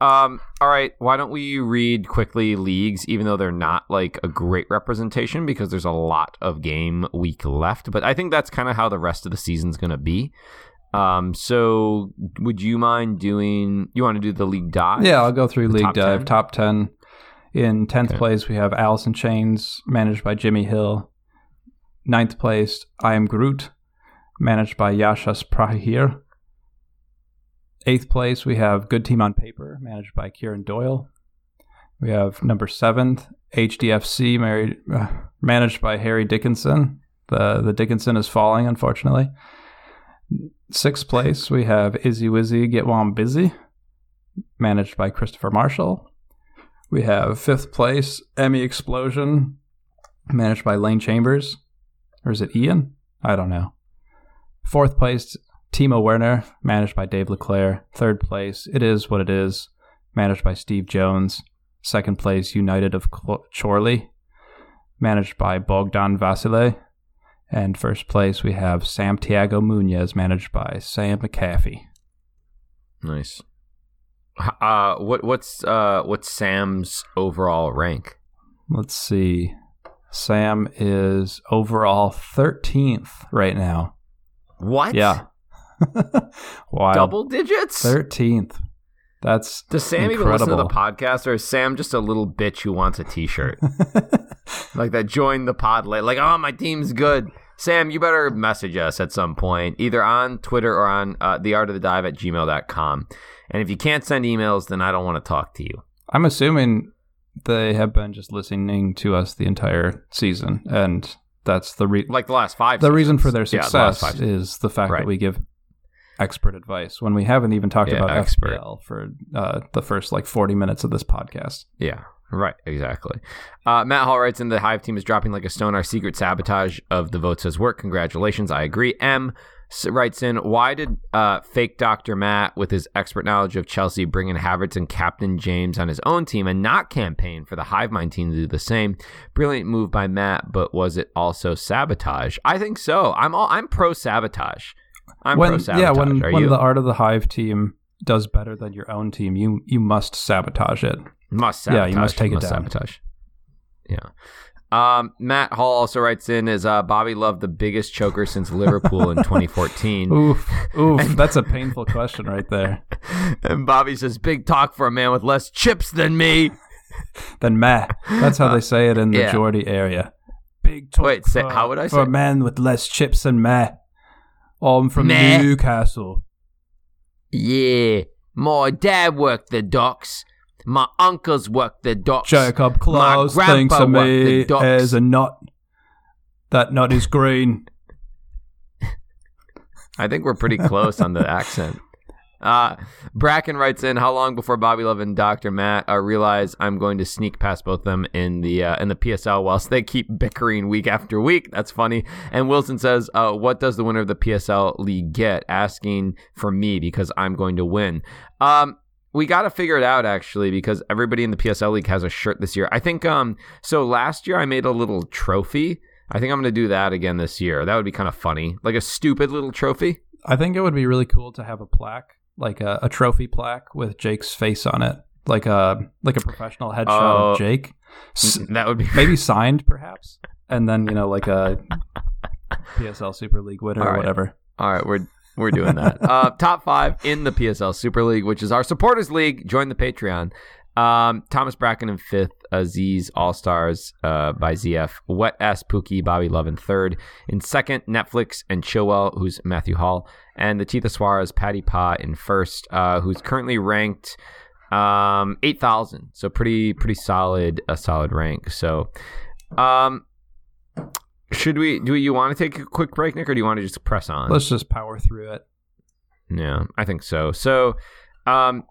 um, all right, why don't we read quickly leagues, even though they're not like a great representation because there's a lot of game week left. But I think that's kind of how the rest of the season's going to be. Um, so would you mind doing? You want to do the league dive? Yeah, I'll go through The league top dive. 10? Top ten. In tenth Okay. place, we have Allison Chains, managed by Jimmy Hill. Ninth place, I am Groot, managed by Yashas Prahir. Eighth place, we have Good Team on Paper, managed by Kieran Doyle. We have number seventh, HDFC, married, uh, managed by Harry Dickinson. The the Dickinson is falling, unfortunately. Sixth place, we have Izzy Wizzy Get One Busy, managed by Christopher Marshall. We have fifth place, Emmy Explosion, managed by Lane Chambers. Or is it Ian? I don't know. Fourth place, Timo Werner, managed by Dave LeClaire. Third place, It Is What It Is, managed by Steve Jones. Second place, United of Chorley, managed by Bogdan Vasile. And first place, we have Santiago Munez, managed by Sam McAfee. nice. Uh, what what's uh what's Sam's overall rank? Let's see. Sam is overall 13th right now. What? Yeah. wow. double digits. 13th. That's Does Sam even listen to the podcast, or is Sam just a little bitch who wants a T-shirt? like that join the pod late like oh my team's good sam you better message us at some point either on twitter or on uh, the art of the dive at gmail.com and if you can't send emails then i don't want to talk to you I'm assuming they have been just listening to us the entire season, and that's the re- like the last five the reason for seasons. their Yeah, the success is the fact Right. that we give expert advice when we haven't even talked Yeah, about expert. FPL for uh, the first like 40 minutes of this podcast. Yeah, right, exactly. Uh, Matt Hall writes in the Hive team is dropping like a stone. Our secret sabotage of the vote says work. Congratulations, I agree. M writes in, why did uh, fake Dr. Matt, with his expert knowledge of Chelsea, bring in Havertz and Captain James on his own team and not campaign for the Hive Mind team to do the same? Brilliant move by Matt, but was it also sabotage? I think so. I'm all I'm pro sabotage. I'm when pro sabotage. yeah, when Are when you? the Art of the Hive team does better than your own team, you you must sabotage it. Must sabotage. Yeah, you must take it down. Sabotage. Yeah. Um, Matt Hall also writes in is uh, Bobby Love the biggest choker since Liverpool in 2014. Oof, oof, that's a painful question right there. And Bobby says, "Big talk for a man with less chips than me." than meh. That's how they say it in the yeah. Geordie area. Big talk Wait, say- for, how would I for say a it? man with less chips than meh. I'm from Meh. Newcastle. Yeah, my dad worked the docks. My uncles worked the docks. Jacob Klaus My thinks of me the docks. as a nut. That nut is green. I think we're pretty close on the accent. Uh, Bracken writes in, "How long before Bobby Love and Doctor Matt uh, realize I'm going to sneak past both them in the uh, in the PSL whilst they keep bickering week after week?" That's funny. And Wilson says, uh, "What does the winner of the PSL league get?" Asking for me because I'm going to win. Um, we got to figure it out actually because everybody in the PSL league has a shirt this year. I think um so last year I made a little trophy. I think I'm going to do that again this year. That would be kind of funny. Like a stupid little trophy. I think it would be really cool to have a plaque, like a, a trophy plaque with Jake's face on it, like a like a professional headshot Oh. of Jake, S- That would be maybe signed perhaps, and then you know like a PSL Super League winner All or right. whatever. All right, we're we're doing that. uh, top five in the PSL Super League, which is our supporters league. Join the Patreon. Um, Thomas Bracken in fifth, Aziz All Stars uh, by ZF, Wet Ass Pookie, Bobby Love in third. In second, Netflix and Chilwell, who's Matthew Hall, and the Tita Suarez, Patty Pa in first, uh, who's currently ranked Um, eight thousand. So pretty pretty solid a solid rank. So, um, should we do you want to take a quick break, Nick, or do you want to just press on? Let's just power through it. Yeah, I think so. So, um,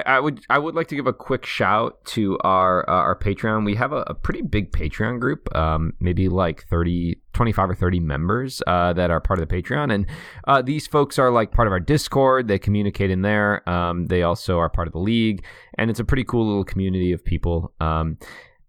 I, would I would like to give a quick shout to our uh, our Patreon. We have a, a, pretty big Patreon group, um, maybe like 30, 25 or 30 members uh, that are part of the Patreon. And uh, these folks are like part of our Discord. They communicate in there. Um, they also are part of the league. And it's a pretty cool little community of people. Um,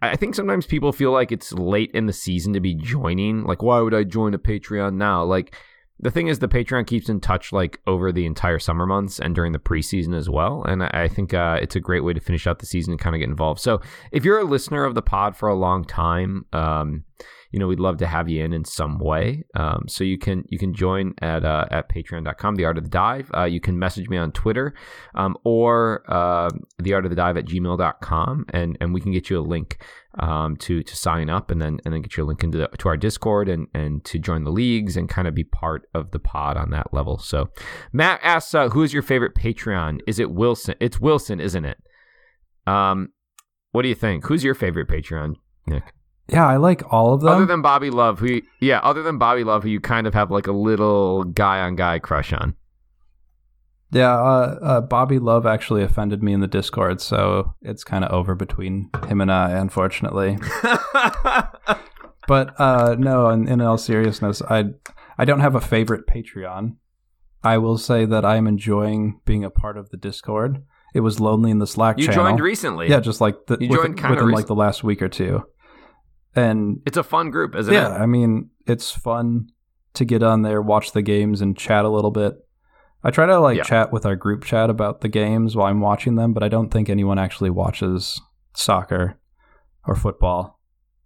I think sometimes people feel like it's late in the season to be joining. Like, why would I join a Patreon now? Like, the thing is, the Patreon keeps in touch like over the entire summer months and during the preseason as well. And I, think uh, it's a great way to finish out the season and kind of get involved. So if you're a listener of the pod for a long time, um, you know, we'd love to have you in in some way. Um, so you can you can join at uh, at patreon.com, the art of the dive. Uh, you can message me on Twitter um, or uh, the art of the dive at gmail.com and, and we can get you a link um, to to sign up and then and then get your link into the, to our Discord and and to join the leagues and kind of be part of the pod on that level. So Matt asks, uh, who is your favorite Patreon? Is it Wilson? It's Wilson, isn't it? Um, what do you think? Who's your favorite Patreon, Nick? Yeah, I like all of them. Other than Bobby Love, who you, yeah, other than Bobby Love, who you kind of have like a little guy on guy crush on. Yeah, uh, uh, Bobby Love actually offended me in the Discord, so it's kind of over between him and I, unfortunately. but uh, no, in, in all seriousness, I I don't have a favorite Patreon. I will say that I am enjoying being a part of the Discord. It was lonely in the Slack you channel. joined recently. Yeah, just like the, you within, joined within like the last week or two and it's a fun group, isn't yeah, it? Yeah, I mean, it's fun to get on there, watch the games, and chat a little bit. I try to like yeah. chat with our group chat about the games while I'm watching them, but I don't think anyone actually watches soccer or football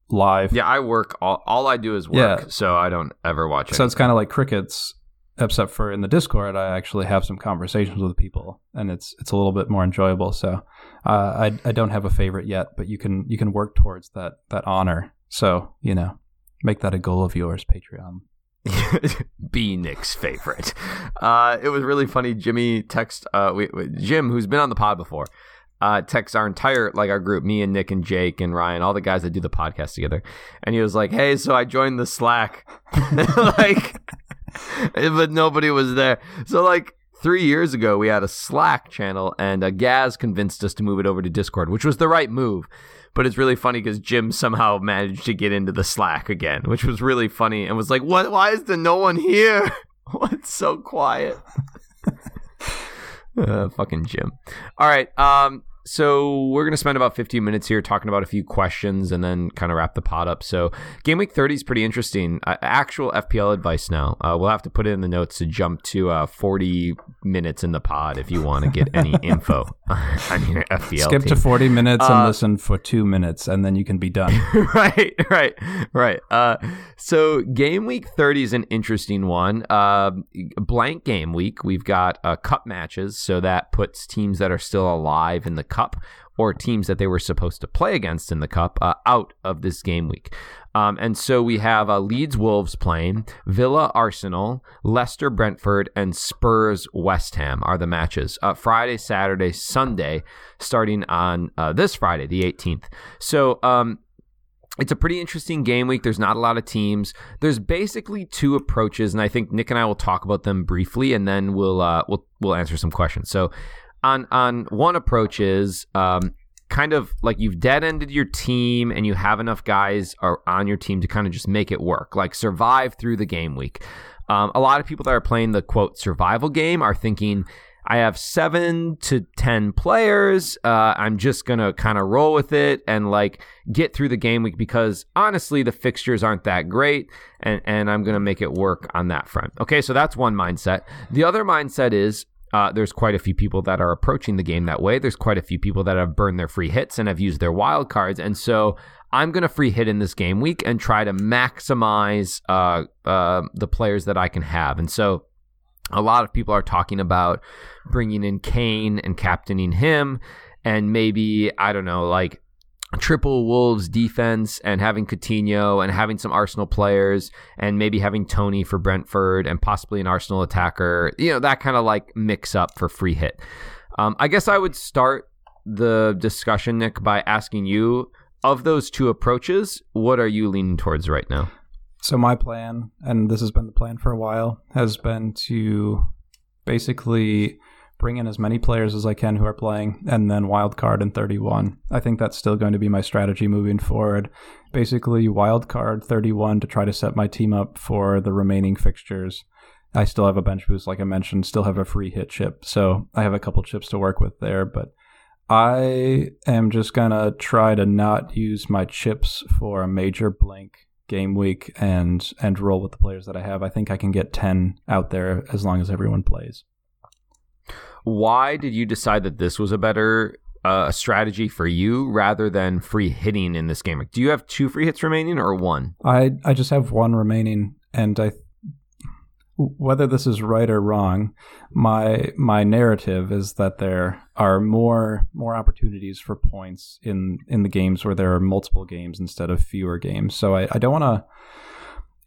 live. Yeah, I work. All, all I do is work, yeah. so I don't ever watch. Anything. So it's kind of like crickets, except for in the Discord, I actually have some conversations with people, and it's it's a little bit more enjoyable. So uh, I I don't have a favorite yet, but you can you can work towards that that honor so, you know, make that a goal of yours, Patreon. be Nick's favorite. Uh, it was really funny. Jimmy text uh, we, we, Jim, who's been on the pod before, uh, texts our entire like our group, me and Nick and Jake and Ryan, all the guys that do the podcast together, and he was like, "Hey, so I joined the Slack, like, but nobody was there. So like three years ago, we had a Slack channel, and uh, Gaz convinced us to move it over to Discord, which was the right move." But it's really funny because Jim somehow managed to get into the Slack again, which was really funny and was like, "What? Why is there no one here? What's so quiet?" uh, fucking Jim. All right. Um, so we're going to spend about 15 minutes here talking about a few questions and then kind of wrap the pod up. So game week 30 is pretty interesting. Uh, actual FPL advice now. Uh, we'll have to put it in the notes to jump to uh, 40 minutes in the pod if you want to get any info on your FPL. Skip team. to 40 minutes and uh, listen for two minutes, and then you can be done. right, right, right. Uh, so game week 30 is an interesting one. Uh, blank game week. We've got cup matches, so that puts teams that are still alive in the cup Cup or teams that they were supposed to play against in the Cup uh, out of this game week. Um, and so we have uh, Leeds Wolves playing, Villa Arsenal, Leicester Brentford, and Spurs West Ham are the matches. Uh, Friday, Saturday, Sunday, starting on uh, this Friday, the 18th. So, um, it's a pretty interesting game week. There's not a lot of teams. There's basically two approaches, and I think Nick and I will talk about them briefly, and then we'll uh, we'll we'll answer some questions. So on on one approach is um, kind of like you've dead ended your team and you have enough guys are on your team to kind of just make it work, like survive through the game week. Um, a lot of people that are playing the quote survival game are thinking, I have seven to 10 players. Uh, I'm just going to kind of roll with it and like get through the game week because honestly, the fixtures aren't that great and, and I'm going to make it work on that front. Okay, so that's one mindset. The other mindset is uh, there's quite a few people that are approaching the game that way. There's quite a few people that have burned their free hits and have used their wild cards. And so I'm going to free hit in this game week and try to maximize uh, uh, the players that I can have. And so a lot of people are talking about bringing in Kane and captaining him. And maybe, I don't know, like triple Wolves defense and having Coutinho and having some Arsenal players and maybe having Toney for Brentford and possibly an Arsenal attacker, you know, that kind of like mix up for free hit. Um, I guess I would start the discussion, Nick, by asking you of those two approaches, what are you leaning towards right now? So my plan, and this has been the plan for a while, has been to basically bring in as many players as I can who are playing, and then wild card in 31. I think that's still going to be my strategy moving forward. Basically, wild card 31 to try to set my team up for the remaining fixtures. I still have a bench boost, like I mentioned, still have a free hit chip, so I have a couple chips to work with there, but I am just gonna try to not use my chips for a major blank game week and and roll with the players that I have. I think I can get ten out there as long as everyone plays. Why did you decide that this was a better uh, strategy for you rather than free hitting in this game? Do you have two free hits remaining or one? I I just have one remaining, and I whether this is right or wrong, my my narrative is that there are more more opportunities for points in in the games where there are multiple games instead of fewer games. So I, I don't want to.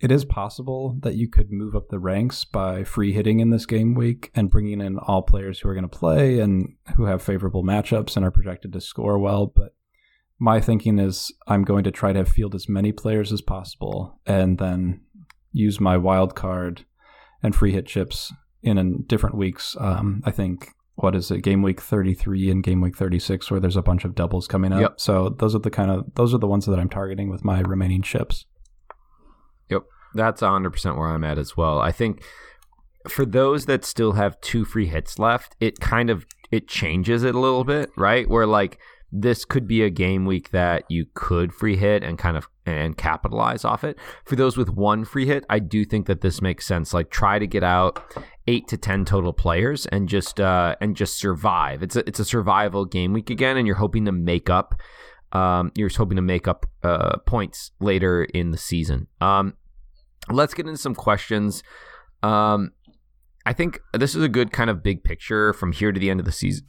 It is possible that you could move up the ranks by free hitting in this game week and bringing in all players who are going to play and who have favorable matchups and are projected to score well. But my thinking is I'm going to try to field as many players as possible and then use my wild card and free hit chips in different weeks. Um, I think what is it, game week 33 and game week 36, where there's a bunch of doubles coming up. Yep. So those are the kind of those are the ones that I'm targeting with my remaining chips. Yep, that's 100 percent where I'm at as well. I think for those that still have two free hits left, it kind of it changes it a little bit, right? Where like this could be a game week that you could free hit and kind of and capitalize off it. For those with one free hit, I do think that this makes sense. Like try to get out eight to ten total players and just uh, and just survive. It's a it's a survival game week again, and you're hoping to make up. Um, you're hoping to make up uh, points later in the season. Um, let's get into some questions. Um, I think this is a good kind of big picture from here to the end of the season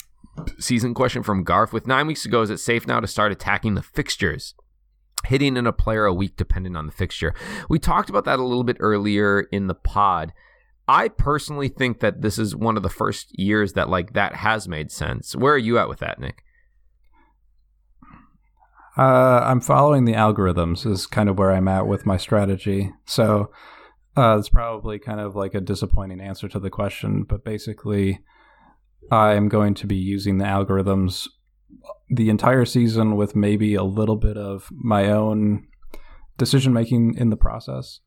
season question from Garth. With nine weeks to go, is it safe now to start attacking the fixtures? Hitting in a player a week dependent on the fixture. We talked about that a little bit earlier in the pod. I personally think that this is one of the first years that like that has made sense. Where are you at with that, Nick? Uh, I'm following the algorithms is kind of where I'm at with my strategy. So uh, it's probably kind of like a disappointing answer to the question, but basically, I'm going to be using the algorithms the entire season with maybe a little bit of my own decision making in the process.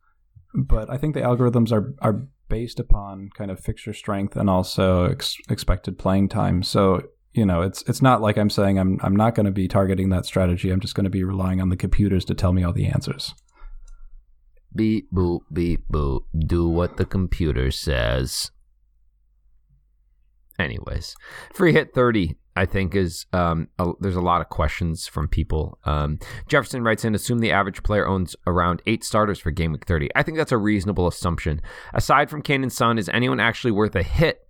But I think the algorithms are are based upon kind of fixture strength and also ex- expected playing time. So you know, it's it's not like I'm saying I'm I'm not going to be targeting that strategy. I'm just going to be relying on the computers to tell me all the answers. Beep boop beep boop. Do what the computer says. Anyways, free hit 30, I think, is um, a, there's a lot of questions from people. Um, Jefferson writes in Assume the average player owns around eight starters for game week 30. I think that's a reasonable assumption. Aside from Kane and Son, is anyone actually worth a hit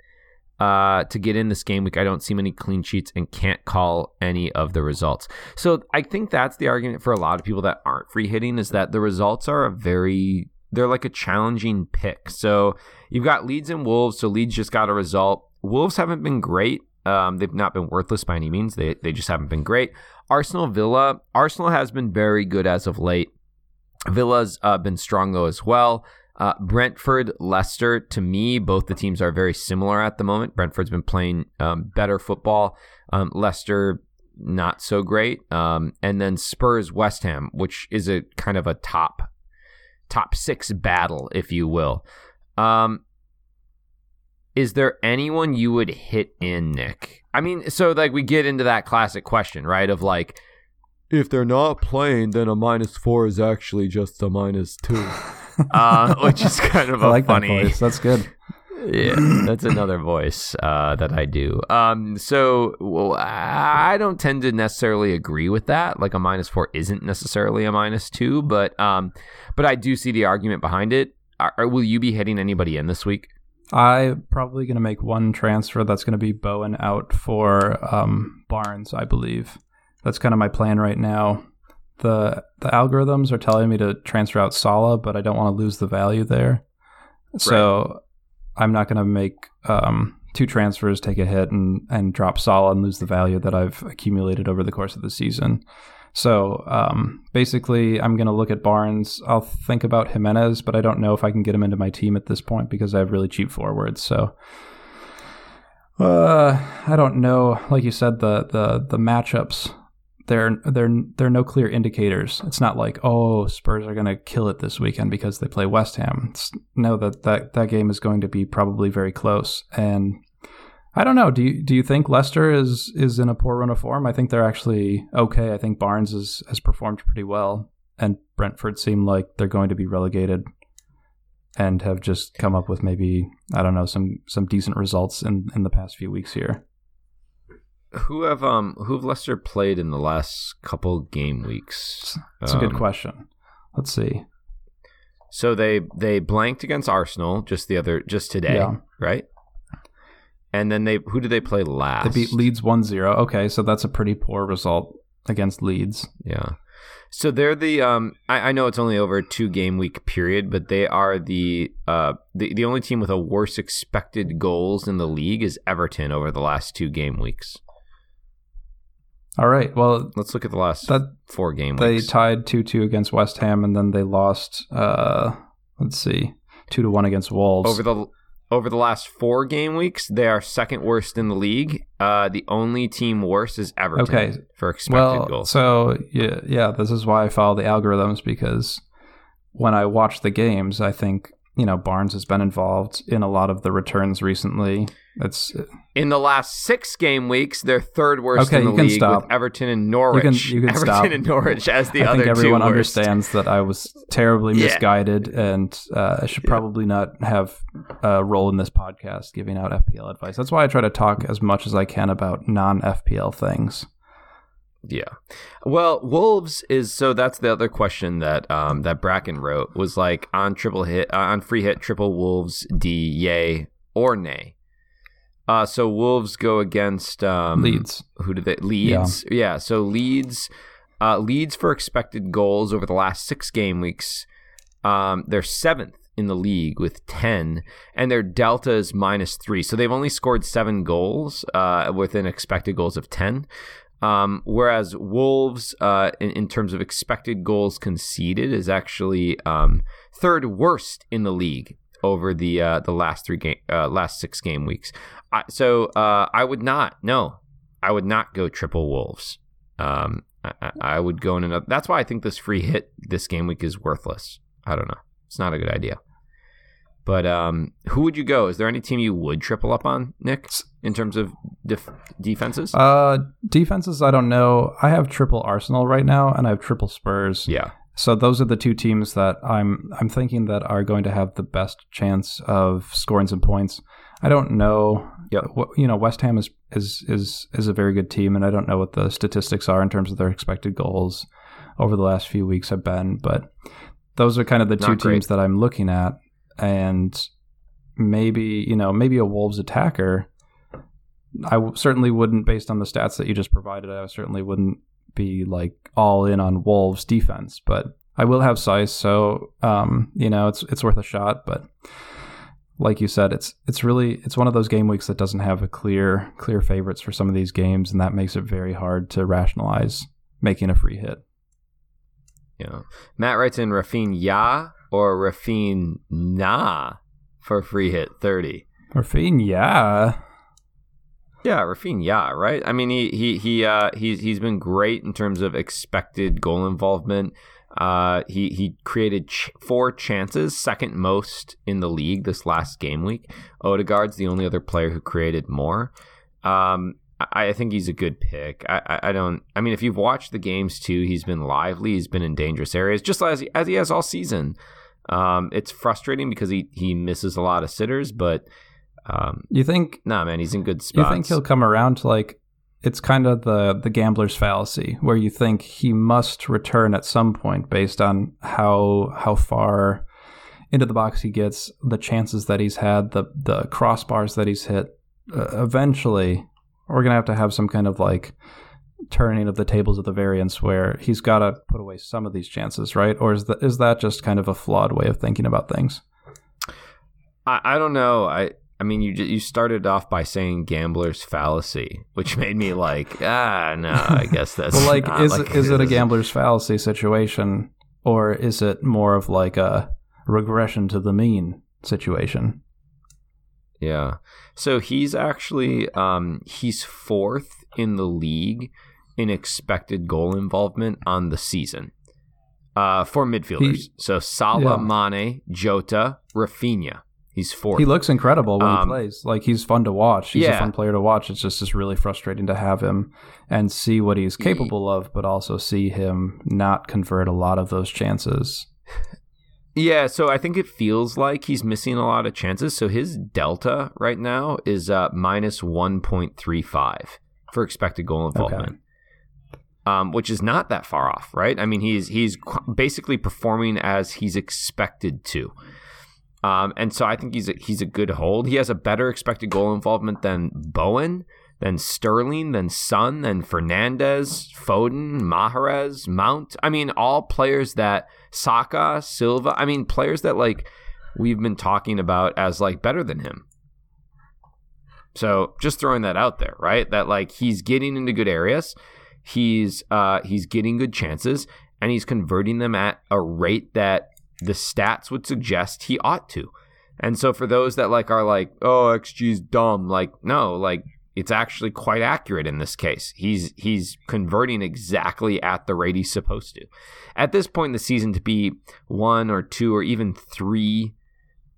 uh, to get in this game week? I don't see many clean sheets and can't call any of the results. So I think that's the argument for a lot of people that aren't free hitting is that the results are a very they're like a challenging pick. So you've got Leeds and Wolves. So Leeds just got a result. Wolves haven't been great. Um, they've not been worthless by any means. They they just haven't been great. Arsenal Villa. Arsenal has been very good as of late. Villa's uh, been strong though as well. Uh, Brentford, Leicester. To me, both the teams are very similar at the moment. Brentford's been playing um, better football. Um, Leicester not so great. Um, and then Spurs, West Ham, which is a kind of a top top six battle, if you will. Um, is there anyone you would hit in, Nick? I mean, so like we get into that classic question, right? Of like, if they're not playing, then a minus four is actually just a minus two, uh, which is kind of a like funny. That voice. That's good. yeah, that's another voice uh, that I do. Um, so well, I don't tend to necessarily agree with that. Like a minus four isn't necessarily a minus two, but um, but I do see the argument behind it. Are, will you be hitting anybody in this week? I'm probably going to make one transfer. That's going to be Bowen out for um, Barnes, I believe. That's kind of my plan right now. The the algorithms are telling me to transfer out Salah, but I don't want to lose the value there. So right. I'm not going to make um, two transfers take a hit and and drop Salah and lose the value that I've accumulated over the course of the season. So um, basically, I'm going to look at Barnes. I'll think about Jimenez, but I don't know if I can get him into my team at this point because I have really cheap forwards. So uh, I don't know. Like you said, the the the matchups they're they're they're no clear indicators. It's not like oh Spurs are going to kill it this weekend because they play West Ham. It's, no, that that that game is going to be probably very close. And I don't know. Do you do you think Leicester is is in a poor run of form? I think they're actually okay. I think Barnes is, has performed pretty well, and Brentford seem like they're going to be relegated and have just come up with maybe I don't know some some decent results in in the past few weeks here. Who have um who have Leicester played in the last couple game weeks? That's um, a good um, question. Let's see. So they they blanked against Arsenal just the other just today, yeah. right? And then they who did they play last? They beat Leeds 1-0. Okay, so that's a pretty poor result against Leeds. Yeah. So they're the um I, I, know it's only over a two game week period, but they are the uh the, the only team with a worse expected goals in the league is Everton over the last two game weeks. All right. Well, let's look at the last that, four game they weeks. They tied two two against West Ham, and then they lost. Uh, let's see, two to one against Wolves. Over the over the last four game weeks, they are second worst in the league. Uh, the only team worse is Everton okay. for expected well, goals. So yeah, yeah, this is why I follow the algorithms because when I watch the games, I think you know Barnes has been involved in a lot of the returns recently. It's in the last six game weeks, they're third worst okay, in the league stop. with Everton and Norwich. You can, you can Everton stop. and Norwich as the I other. I think everyone worst. understands that I was terribly misguided, and uh, I should yeah. probably not have a role in this podcast giving out FPL advice. That's why I try to talk as much as I can about non FPL things. Yeah. Well, Wolves is so that's the other question that um that Bracken wrote was like on triple hit uh, on free hit triple Wolves D yay or nay. Uh so Wolves go against um Leeds. Who did they Leeds? Yeah, yeah so Leeds uh Leeds for expected goals over the last 6 game weeks. Um they're 7th in the league with 10 and their delta is minus 3 so they've only scored 7 goals uh, within expected goals of 10 um, whereas Wolves, uh, in, in, terms of expected goals conceded, is actually um, third worst in the league over the uh, the last three game uh, last six game weeks. I, so uh, I would not no, I would not go triple Wolves. Um, I, I, would go in another. That's why I think this free hit this game week is worthless. I don't know. It's not a good idea. But um, who would you go? Is there any team you would triple up on, Nick, in terms of def- defenses? Uh, defenses, I don't know. I have triple Arsenal right now, and I have triple Spurs. Yeah. So those are the two teams that I'm I'm thinking that are going to have the best chance of scoring some points. I don't know. Yep. What, you know, West Ham is is is is a very good team, and I don't know what the statistics are in terms of their expected goals over the last few weeks have been, but those are kind of the Not two great. teams that I'm looking at and maybe you know maybe a Wolves attacker. I w- certainly wouldn't, based on the stats that you just provided. I certainly wouldn't be like all in on Wolves defense, but I will have Saiss, so um, you know it's it's worth a shot. But like you said, it's it's really it's one of those game weeks that doesn't have a clear clear favorites for some of these games, and that makes it very hard to rationalize making a free hit. Yeah, Matt writes in Raphinha or Rafine Nah for free hit 30. Rafine, yeah. Yeah, Rafine, yeah, right? I mean, he he he uh, he's he's been great in terms of expected goal involvement. Uh, he he created ch- four chances, second most in the league this last game week. Odegaard's the only other player who created more. Um, I, I think he's a good pick. I, I, I don't. I mean, if you've watched the games too, he's been lively. He's been in dangerous areas, just as he, as he has all season. Um, it's frustrating because he he misses a lot of sitters, but um, you think? Nah, man, he's in good spots. You think he'll come around to like? It's kind of the the gambler's fallacy, where you think he must return at some point based on how how far into the box he gets, the chances that he's had, the the crossbars that he's hit. Uh, eventually, we're gonna have to have some kind of like turning of the tables of the variance where he's got to put away some of these chances, right? Or is that is that just kind of a flawed way of thinking about things? I, I don't know. I I mean, you you started off by saying gambler's fallacy, which made me like, ah, no, I guess that's well, like, is like is it a gambler's fallacy situation, or is it more of like a regression to the mean situation? Yeah. So he's actually um, he's fourth in the league in expected goal involvement on the season uh, for midfielders. He- so Salah, Yeah. Mane, Jota, Raphinha. He's fourth. He looks incredible when Um, he plays. Like he's fun to watch. He's a fun player to watch. It's just it's really frustrating to have him and see what he's capable of, but also see him not convert a lot of those chances. Yeah, so I think it feels like he's missing a lot of chances. So his delta right now is uh, minus 1.35 for expected goal involvement. Um, which is not that far off, right? I mean, he's he's basically performing as he's expected to, um, and so I think he's a, he's a good hold. He has a better expected goal involvement than Bowen, than Sterling, than Son, than Fernandes, Foden, Mahrez, Mount. I mean, all players that Saka, Silva. I mean, players that like we've been talking about as like better than him. So just throwing that out there, right? That like he's getting into good areas, he's uh he's getting good chances, and he's converting them at a rate that the stats would suggest he ought to. And so for those that like are like, oh, XG is dumb, like no, like it's actually quite accurate in this case. He's he's converting exactly at the rate he's supposed to. At this point in the season, to be one or two or even three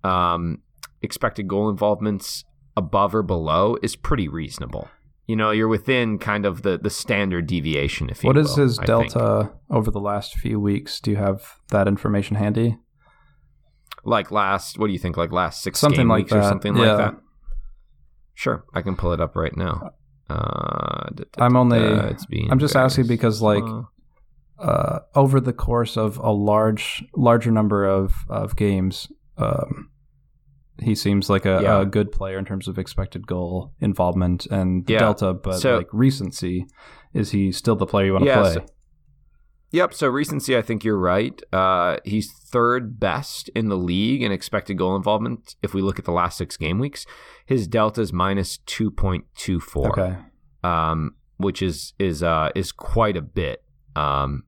um, expected goal involvements above or below is pretty reasonable. You know, you're within kind of the the standard deviation. If you What is will, his I think. delta over the last few weeks? Do you have that information handy? Like last, what do you think? Like last six Something game like weeks or something yeah. like that. Sure, I can pull it up right now. Uh, da- da- I'm only- da, it's being I'm just asking because, like, uh, over the course of a large larger number of of games, um, he seems like a, Yeah. a good player in terms of expected goal involvement and Yeah. delta. But So- like recency, is he still the player you want to Yeah, play? so- Yep. So recency, I think you're right. Uh, he's third best in the league in expected goal involvement. If we look at the last six game weeks, his delta is minus two point two four. okay, um, which is is uh, is quite a bit um,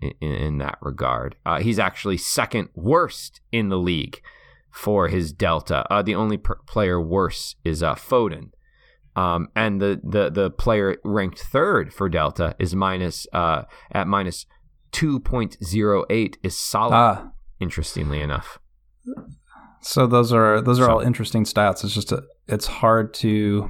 in, in that regard. Uh, he's actually second worst in the league for his delta. Uh, the only per- player worse is uh, Foden, um, and the, the the player ranked third for delta is minus uh, at minus two point zero eight is Salah. ah, interestingly enough, so those are those are So- all interesting stats. It's just a, it's hard to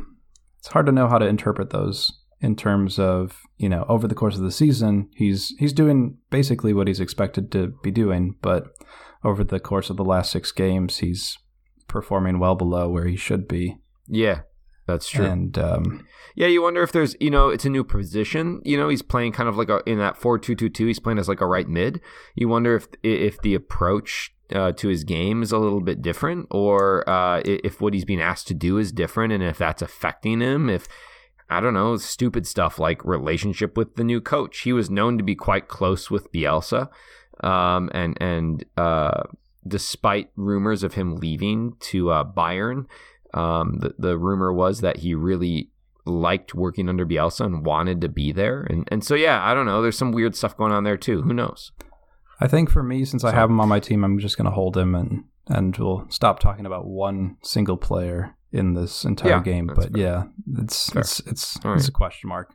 it's hard to know how to interpret those in terms of you know over the course of the season he's he's doing basically what he's expected to be doing, but over the course of the last six games he's performing well below where he should be. yeah, that's true. And um, Yeah, you wonder if there's, you know, it's a new position. You know, he's playing kind of like a in that four two two two. He's playing as like a right mid. You wonder if if the approach uh, to his game is a little bit different, or uh, if what he's being asked to do is different, and if that's affecting him. If I don't know, stupid stuff like relationship with the new coach. He was known to be quite close with Bielsa, um, and and uh, despite rumors of him leaving to uh, Bayern, um, the the rumor was that he really liked working under Bielsa and wanted to be there. And and so yeah, I don't know. There's some weird stuff going on there too. Who knows? I think for me, since I have him on my team, I'm just going to hold him and and we'll stop talking about one single player in this entire Yeah, game. But fair. yeah, it's it's it's, it's right. a question mark.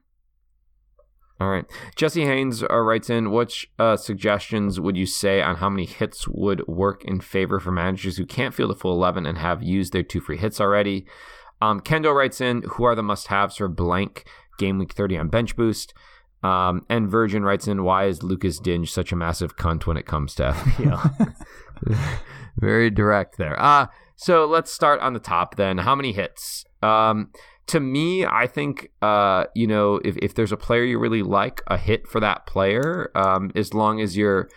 All right. Jesse Haynes uh, writes in, which uh, suggestions would you say on how many hits would work in favor for managers who can't field a full 11 and have used their two free hits already? Um, Kendo writes in, who are the must-haves for blank game week 30 on bench boost? Um, and Virgin writes in, why is Lucas Dinge such a massive cunt when it comes to FPL? Very direct there. Uh, so let's start on the top then. How many hits? Um, to me, I think uh, you know if, if there's a player you really like, a hit for that player, um, as long as you're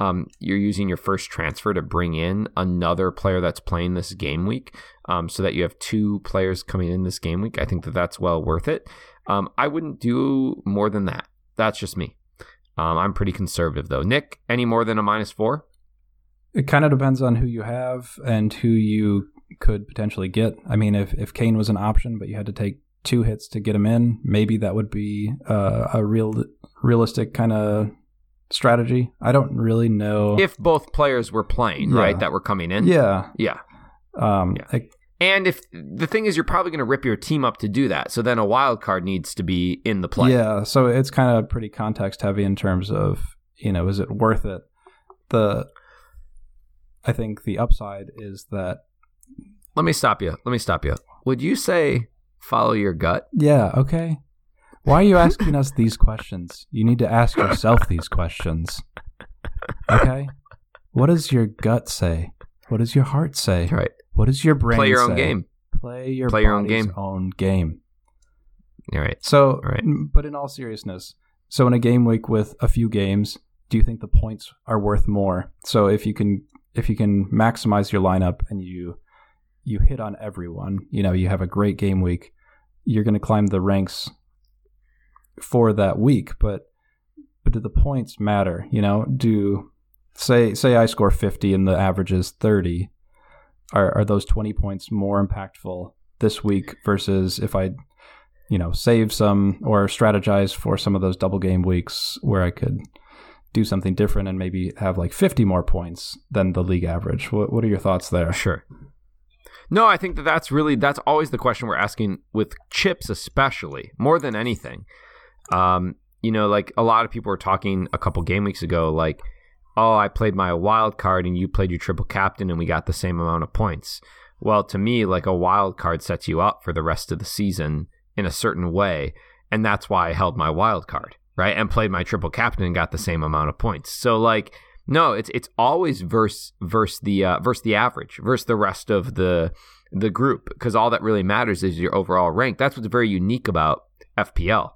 um, you're using your first transfer to bring in another player that's playing this game week, um, so that you have two players coming in this game week. I think that that's well worth it. Um, I wouldn't do more than that. That's just me. Um, I'm pretty conservative though. Nick, any more than a minus four? It kind of depends on who you have and who you could potentially get. I mean, if if Kane was an option, but you had to take two hits to get him in, maybe that would be uh, a real realistic kind of strategy. I don't really know if both players were playing, Yeah. right, that were coming in. Yeah. Yeah. Um, Yeah. like, And if the thing is, you're probably going to rip your team up to do that. So then a wild card needs to be in the play. Yeah, so it's kind of pretty context heavy in terms of you know is it worth it? The I think the upside is that Let me stop you. Let me stop you. Would you say follow your gut? yeah okay. Why are you asking us these questions? You need to ask yourself these questions. Okay, what does your gut say? What does your heart say? Right. What does your brain Play your own say? game. Play your Play your own game. own game. All right. So, Right. but in all seriousness, so in a game week with a few games, do you think the points are worth more? So if you can, if you can maximize your lineup and you you hit on everyone, you know, you have a great game week, you're going to climb the ranks for that week. But but do the points matter? You know, do say say I score 50 and the average is 30. Are are those 20 points more impactful this week versus if I you know, save some or strategize for some of those double game weeks where I could do something different and maybe have like 50 more points than the league average. What, what are your thoughts there? Sure. No, I think that that's really that's always the question we're asking with chips, especially more than anything. Um, you know, like a lot of people were talking a couple game weeks ago, like, oh, I played my wild card and you played your triple captain and we got the same amount of points. Well, to me, like a wild card sets you up for the rest of the season in a certain way, and that's why I held my wild card, right? And played my triple captain and got the same amount of points. So like no, it's it's always verse verse the uh, verse the average, versus the rest of the the group, because all that really matters is your overall rank. That's what's very unique about FPL.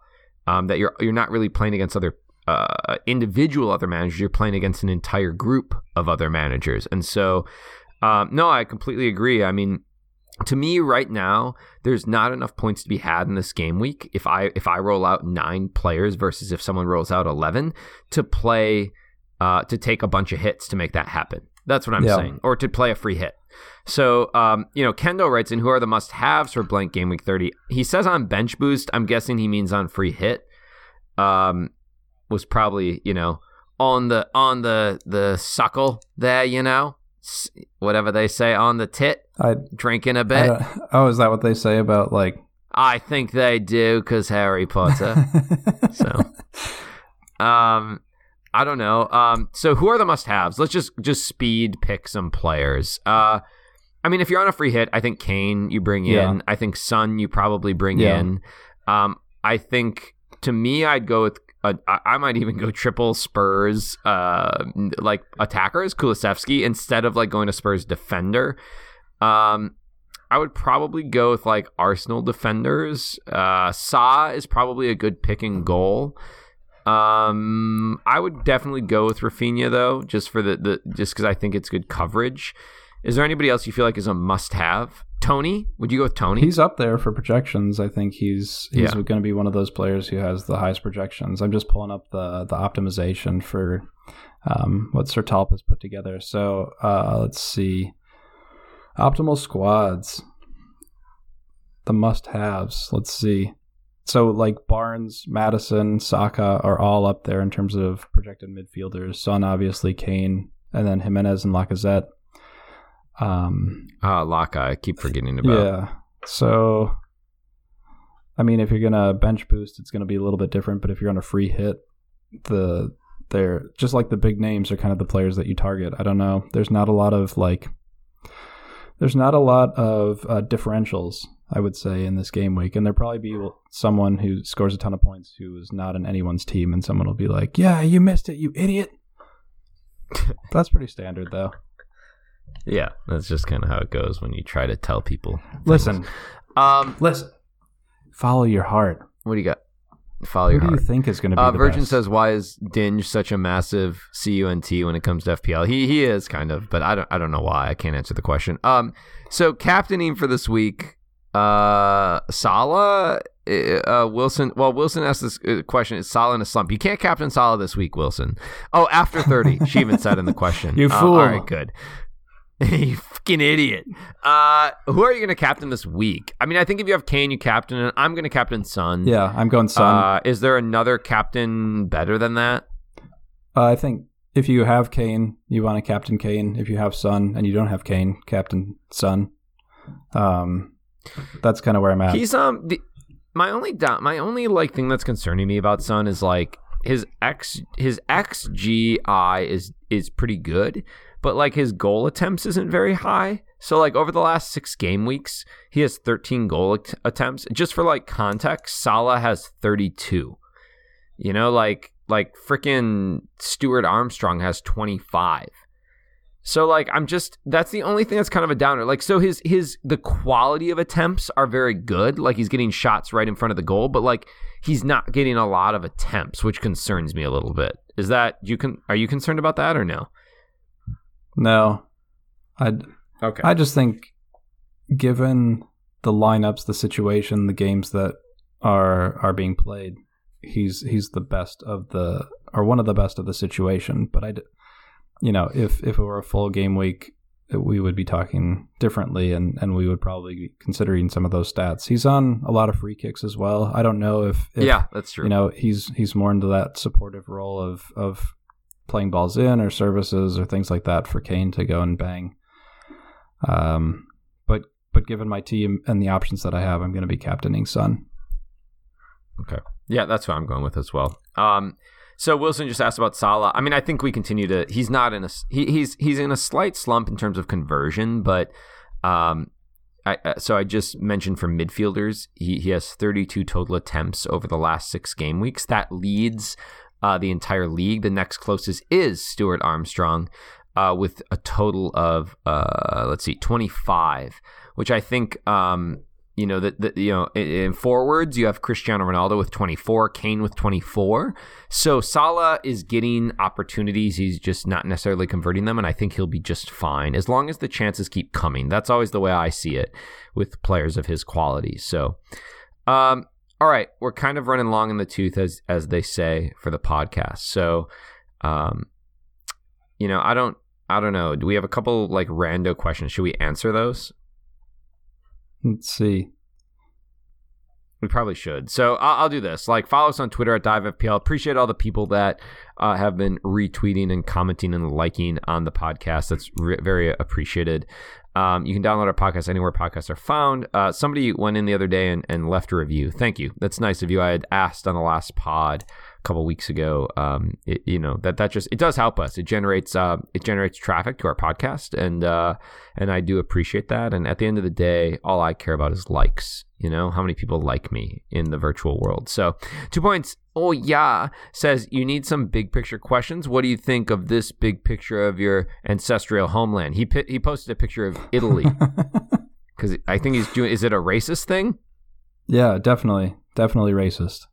Um, that you're you're not really playing against other uh, individual other managers. You're playing against an entire group of other managers, and so um, no, I completely agree. I mean, to me right now there's not enough points to be had in this game week if i if i roll out nine players versus if someone rolls out 11 to play uh, to take a bunch of hits to make that happen that's what i'm Yeah. saying or to play a free hit so um, you know kendo writes in who are the must haves for blank game week 30 he says on bench boost i'm guessing he means on free hit um, was probably you know on the on the the suckle there you know whatever they say on the tit I, drinking a bit. oh, is that what they say about like? I think they do because Harry Potter. so, um, I don't know. Um, so who are the must-haves? Let's just just speed pick some players. Uh, I mean, if you're on a free hit, I think Kane you bring Yeah. in. I think Son you probably bring Yeah. in. Um, I think to me, I'd go with. Uh, I I might even go triple Spurs, uh, like attackers, Kulusevski, instead of like going to Spurs defender. Um, I would probably go with like Arsenal defenders. Uh, Sa is probably a good pick and goal. Um, I would definitely go with Raphinha though, just for the, the just because I think it's good coverage. Is there anybody else you feel like is a must-have? Toney, would you go with Toney? He's up there for projections. I think he's he's Yeah. going to be one of those players who has the highest projections. I'm just pulling up the the optimization for um, what Sertalp has put together. So uh, let's see, optimal squads, the must haves. Let's see. So like Barnes, Maddison, Saka are all up there in terms of projected midfielders. Son, obviously, Kane, and then Jimenez and Lacazette. Um, Ah, Laka. I keep forgetting about. yeah. So, I mean, if you're gonna bench boost, it's gonna be a little bit different. But if you're on a free hit, the they're just like the big names are kind of the players that you target. I don't know. There's not a lot of like. There's not a lot of uh, differentials, I would say, in this game week, and there'll probably be someone who scores a ton of points who is not in anyone's team, and someone will be like, "Yeah, you missed it, you idiot." That's pretty standard, though. Yeah, that's just kind of how it goes when you try to tell people. things. Listen, Um, listen. Follow your heart. what do you got? Follow Who your heart. Do you think is going to be Uh, the Virgin best? says, "Why is Dinge such a massive cunt when it comes to FPL?" He he is kind of, but I don't I don't know why. I can't answer the question. Um, so captaining for this week, uh, Salah, uh, Wilson. Well, Wilson asked this uh, question: Is Salah in a slump? You can't captain Salah this week, Wilson. Oh, after thirty, she even said in the question. You Uh, fool. all right, good. you fucking idiot. Uh, who are you going to captain this week? I mean, I think if you have Kane, you captain it. I'm going to captain Son. Yeah, I'm going Son. Uh, is there another captain better than that? Uh, I think if you have Kane, you want to captain Kane. If you have Son and you don't have Kane, captain Son. Um, that's kind of where I'm at. He's um the, my only doubt, my only like thing that's concerning me about Son is like his x his xgi is is pretty good, but like his goal attempts isn't very high. So like over the last six game weeks, he has 13 goal att- attempts. Just for like context, Salah has 32. You know, like like freaking Stuart Armstrong has 25. So like I'm just that's the only thing that's kind of a downer. Like so his his the quality of attempts are very good. Like he's getting shots right in front of the goal, but like he's not getting a lot of attempts, which concerns me a little bit. Is that you can are you concerned about that or no? no, I Okay. I just think, given the lineups, the situation, the games that are are being played, he's he's the best of the or one of the best of the situation. But I, d- you know, if if it were a full game week, we would be talking differently, and and we would probably be considering some of those stats. He's on a lot of free kicks as well. I don't know if, if yeah, that's true. you know he's he's more into that supportive role of of playing balls in or services or things like that for Kane to go and bang. Um, but but given my team and the options that I have, I'm going to be captaining Son. Okay, yeah, that's what I'm going with as well. Um, so Wilson just asked about Salah. I mean, I think we continue to. He's not in a. He, he's he's in a slight slump in terms of conversion, but um, I uh, so I just mentioned for midfielders, he he has 32 total attempts over the last six game weeks. That leads uh, the entire league. The next closest is Stuart Armstrong. Uh, with a total of uh, let's see, 25, which I think um, you know that you know in, in forwards you have Cristiano Ronaldo with 24, Kane with 24. So Salah is getting opportunities. He's just not necessarily converting them, and I think he'll be just fine as long as the chances keep coming. That's always the way I see it with players of his quality. So, um, all right, we're kind of running long in the tooth as as they say for the podcast. So, um, you know, I don't. I don't know. Do we have a couple like rando questions? Should we answer those? Let's see. We probably should. So I'll, I'll do this. Like, follow us on Twitter at DiveFPL. Appreciate all the people that uh, have been retweeting and commenting and liking on the podcast. That's re- very appreciated. Um, you can download our podcast anywhere podcasts are found. Uh, somebody went in the other day and, and left a review. Thank you. That's nice of you. I had asked on the last pod a couple weeks ago. Um, it, you know that that just it does help us. It generates uh, it generates traffic to our podcast, and uh, and I do appreciate that. And at the end of the day, all I care about is likes. You know how many people like me in the virtual world. So two points. Oh yeah, says you need some big picture questions. What do you think of this big picture of your ancestral homeland? He he posted a picture of Italy because I think he's doing. Is it a racist thing? yeah, definitely, definitely racist.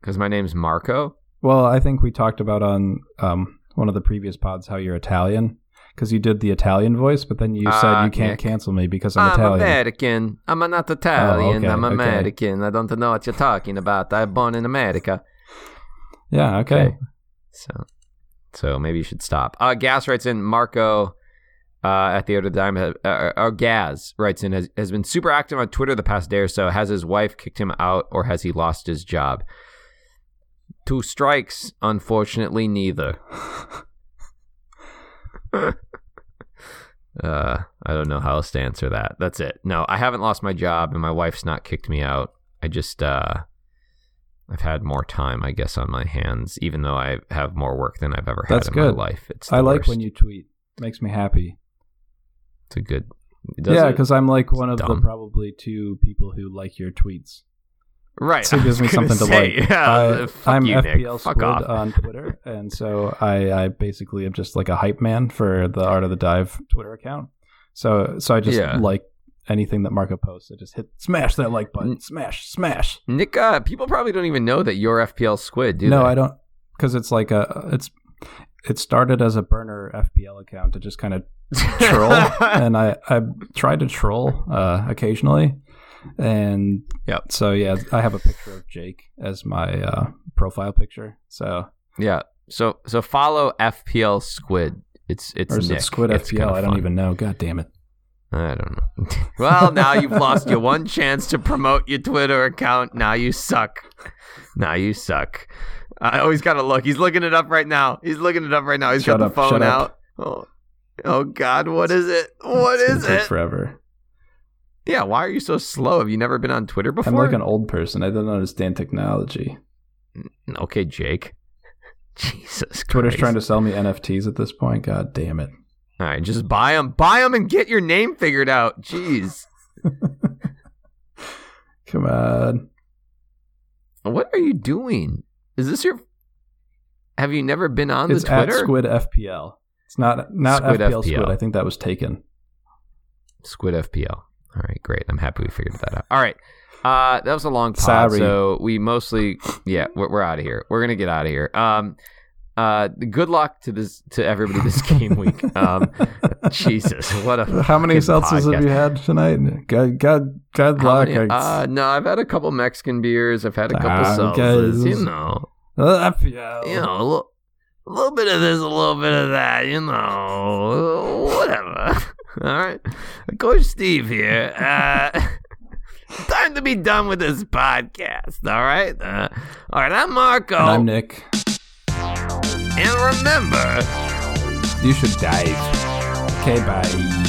Because my name's Marco. Well, I think we talked about on um, one of the previous pods how you're Italian because you did the Italian voice, but then you Uh, said you can't Nick. cancel me because I'm, Italian. American. I'm not Italian. okay, I'm okay. American. I don't know what you're talking about. I'm born in America. Yeah, okay. So, so maybe you should stop. Uh, Gas writes in Marco uh, at the other time. Uh, uh, uh, Gaz writes in has, has been super active on Twitter the past day or so. Has his wife kicked him out, or has he lost his job? Two strikes, unfortunately, neither. uh, I don't know how else to answer that. That's it. No, I haven't lost my job, and my wife's not kicked me out. I just uh, I've had more time, I guess, on my hands, even though I have more work than I've ever had That's in good. my life. It's I like worst. when you tweet. Makes me happy. It's a good. Does yeah, because I'm like one of dumb. the probably two people who like your tweets. Right. So it gives me something to say, like. Yeah, fuck I'm you. FPL Squid on Twitter, and so I, I basically am just like a hype man for the Art of the Dive Twitter account. So so I just Yeah. like anything that Marco posts. I just hit smash that like button, smash, smash. Nick, uh, people probably don't even know that you're FPL Squid, do no, they? I don't, because it's like a it's it started as a burner FPL account to just kind of troll, and I I tried to troll uh, occasionally, and yeah, So yeah, I have a picture of Jake as my uh, profile picture. So yeah. So so follow FPL Squid. It's it's Or is Nick. it Squid It's FPL? I don't fun. even know. God damn it. I don't know. well, now you've lost your one chance to promote your Twitter account. Now you suck. Now you suck. I always gotta look. He's looking it up right now. He's looking it up right now. He's Shut got up, the phone out. up. Oh, oh God, what is it? What It's is it? forever. Yeah, why are you so slow? Have you never been on Twitter before? I'm like an old person. I don't understand technology. Mm, okay, Jake. Jesus Twitter's Christ. trying to sell me NFTs at this point. God damn it. All right, just buy them, buy them, and get your name figured out. Jeez, Come on. what are you doing? Is this your? Have you never been on It's the at Twitter? Squid FPL. It's not not Squid FPL, FPL. Squid. I think that was taken. Squid FPL. All right, great. I'm happy we figured that out. All right. Uh, that was a long pod, Sorry. so we mostly, yeah, we're, we're out of here. We're gonna get out of here. Um, uh, good luck to this to everybody this game week. Um, Jesus, what a How many seltzers podcast. have you had tonight? God, God, God luck. uh, no, I've had a couple Mexican beers. I've had a couple Ah, seltzers. You know, Uh, FPL. you know, a little, a little bit of this, a little bit of that. You know, whatever. All right, Coach Steve here. Uh, time to be done with this podcast. All right. Uh, all right. I'm Marco, And I'm Nick. and remember. You should dive. Okay, bye.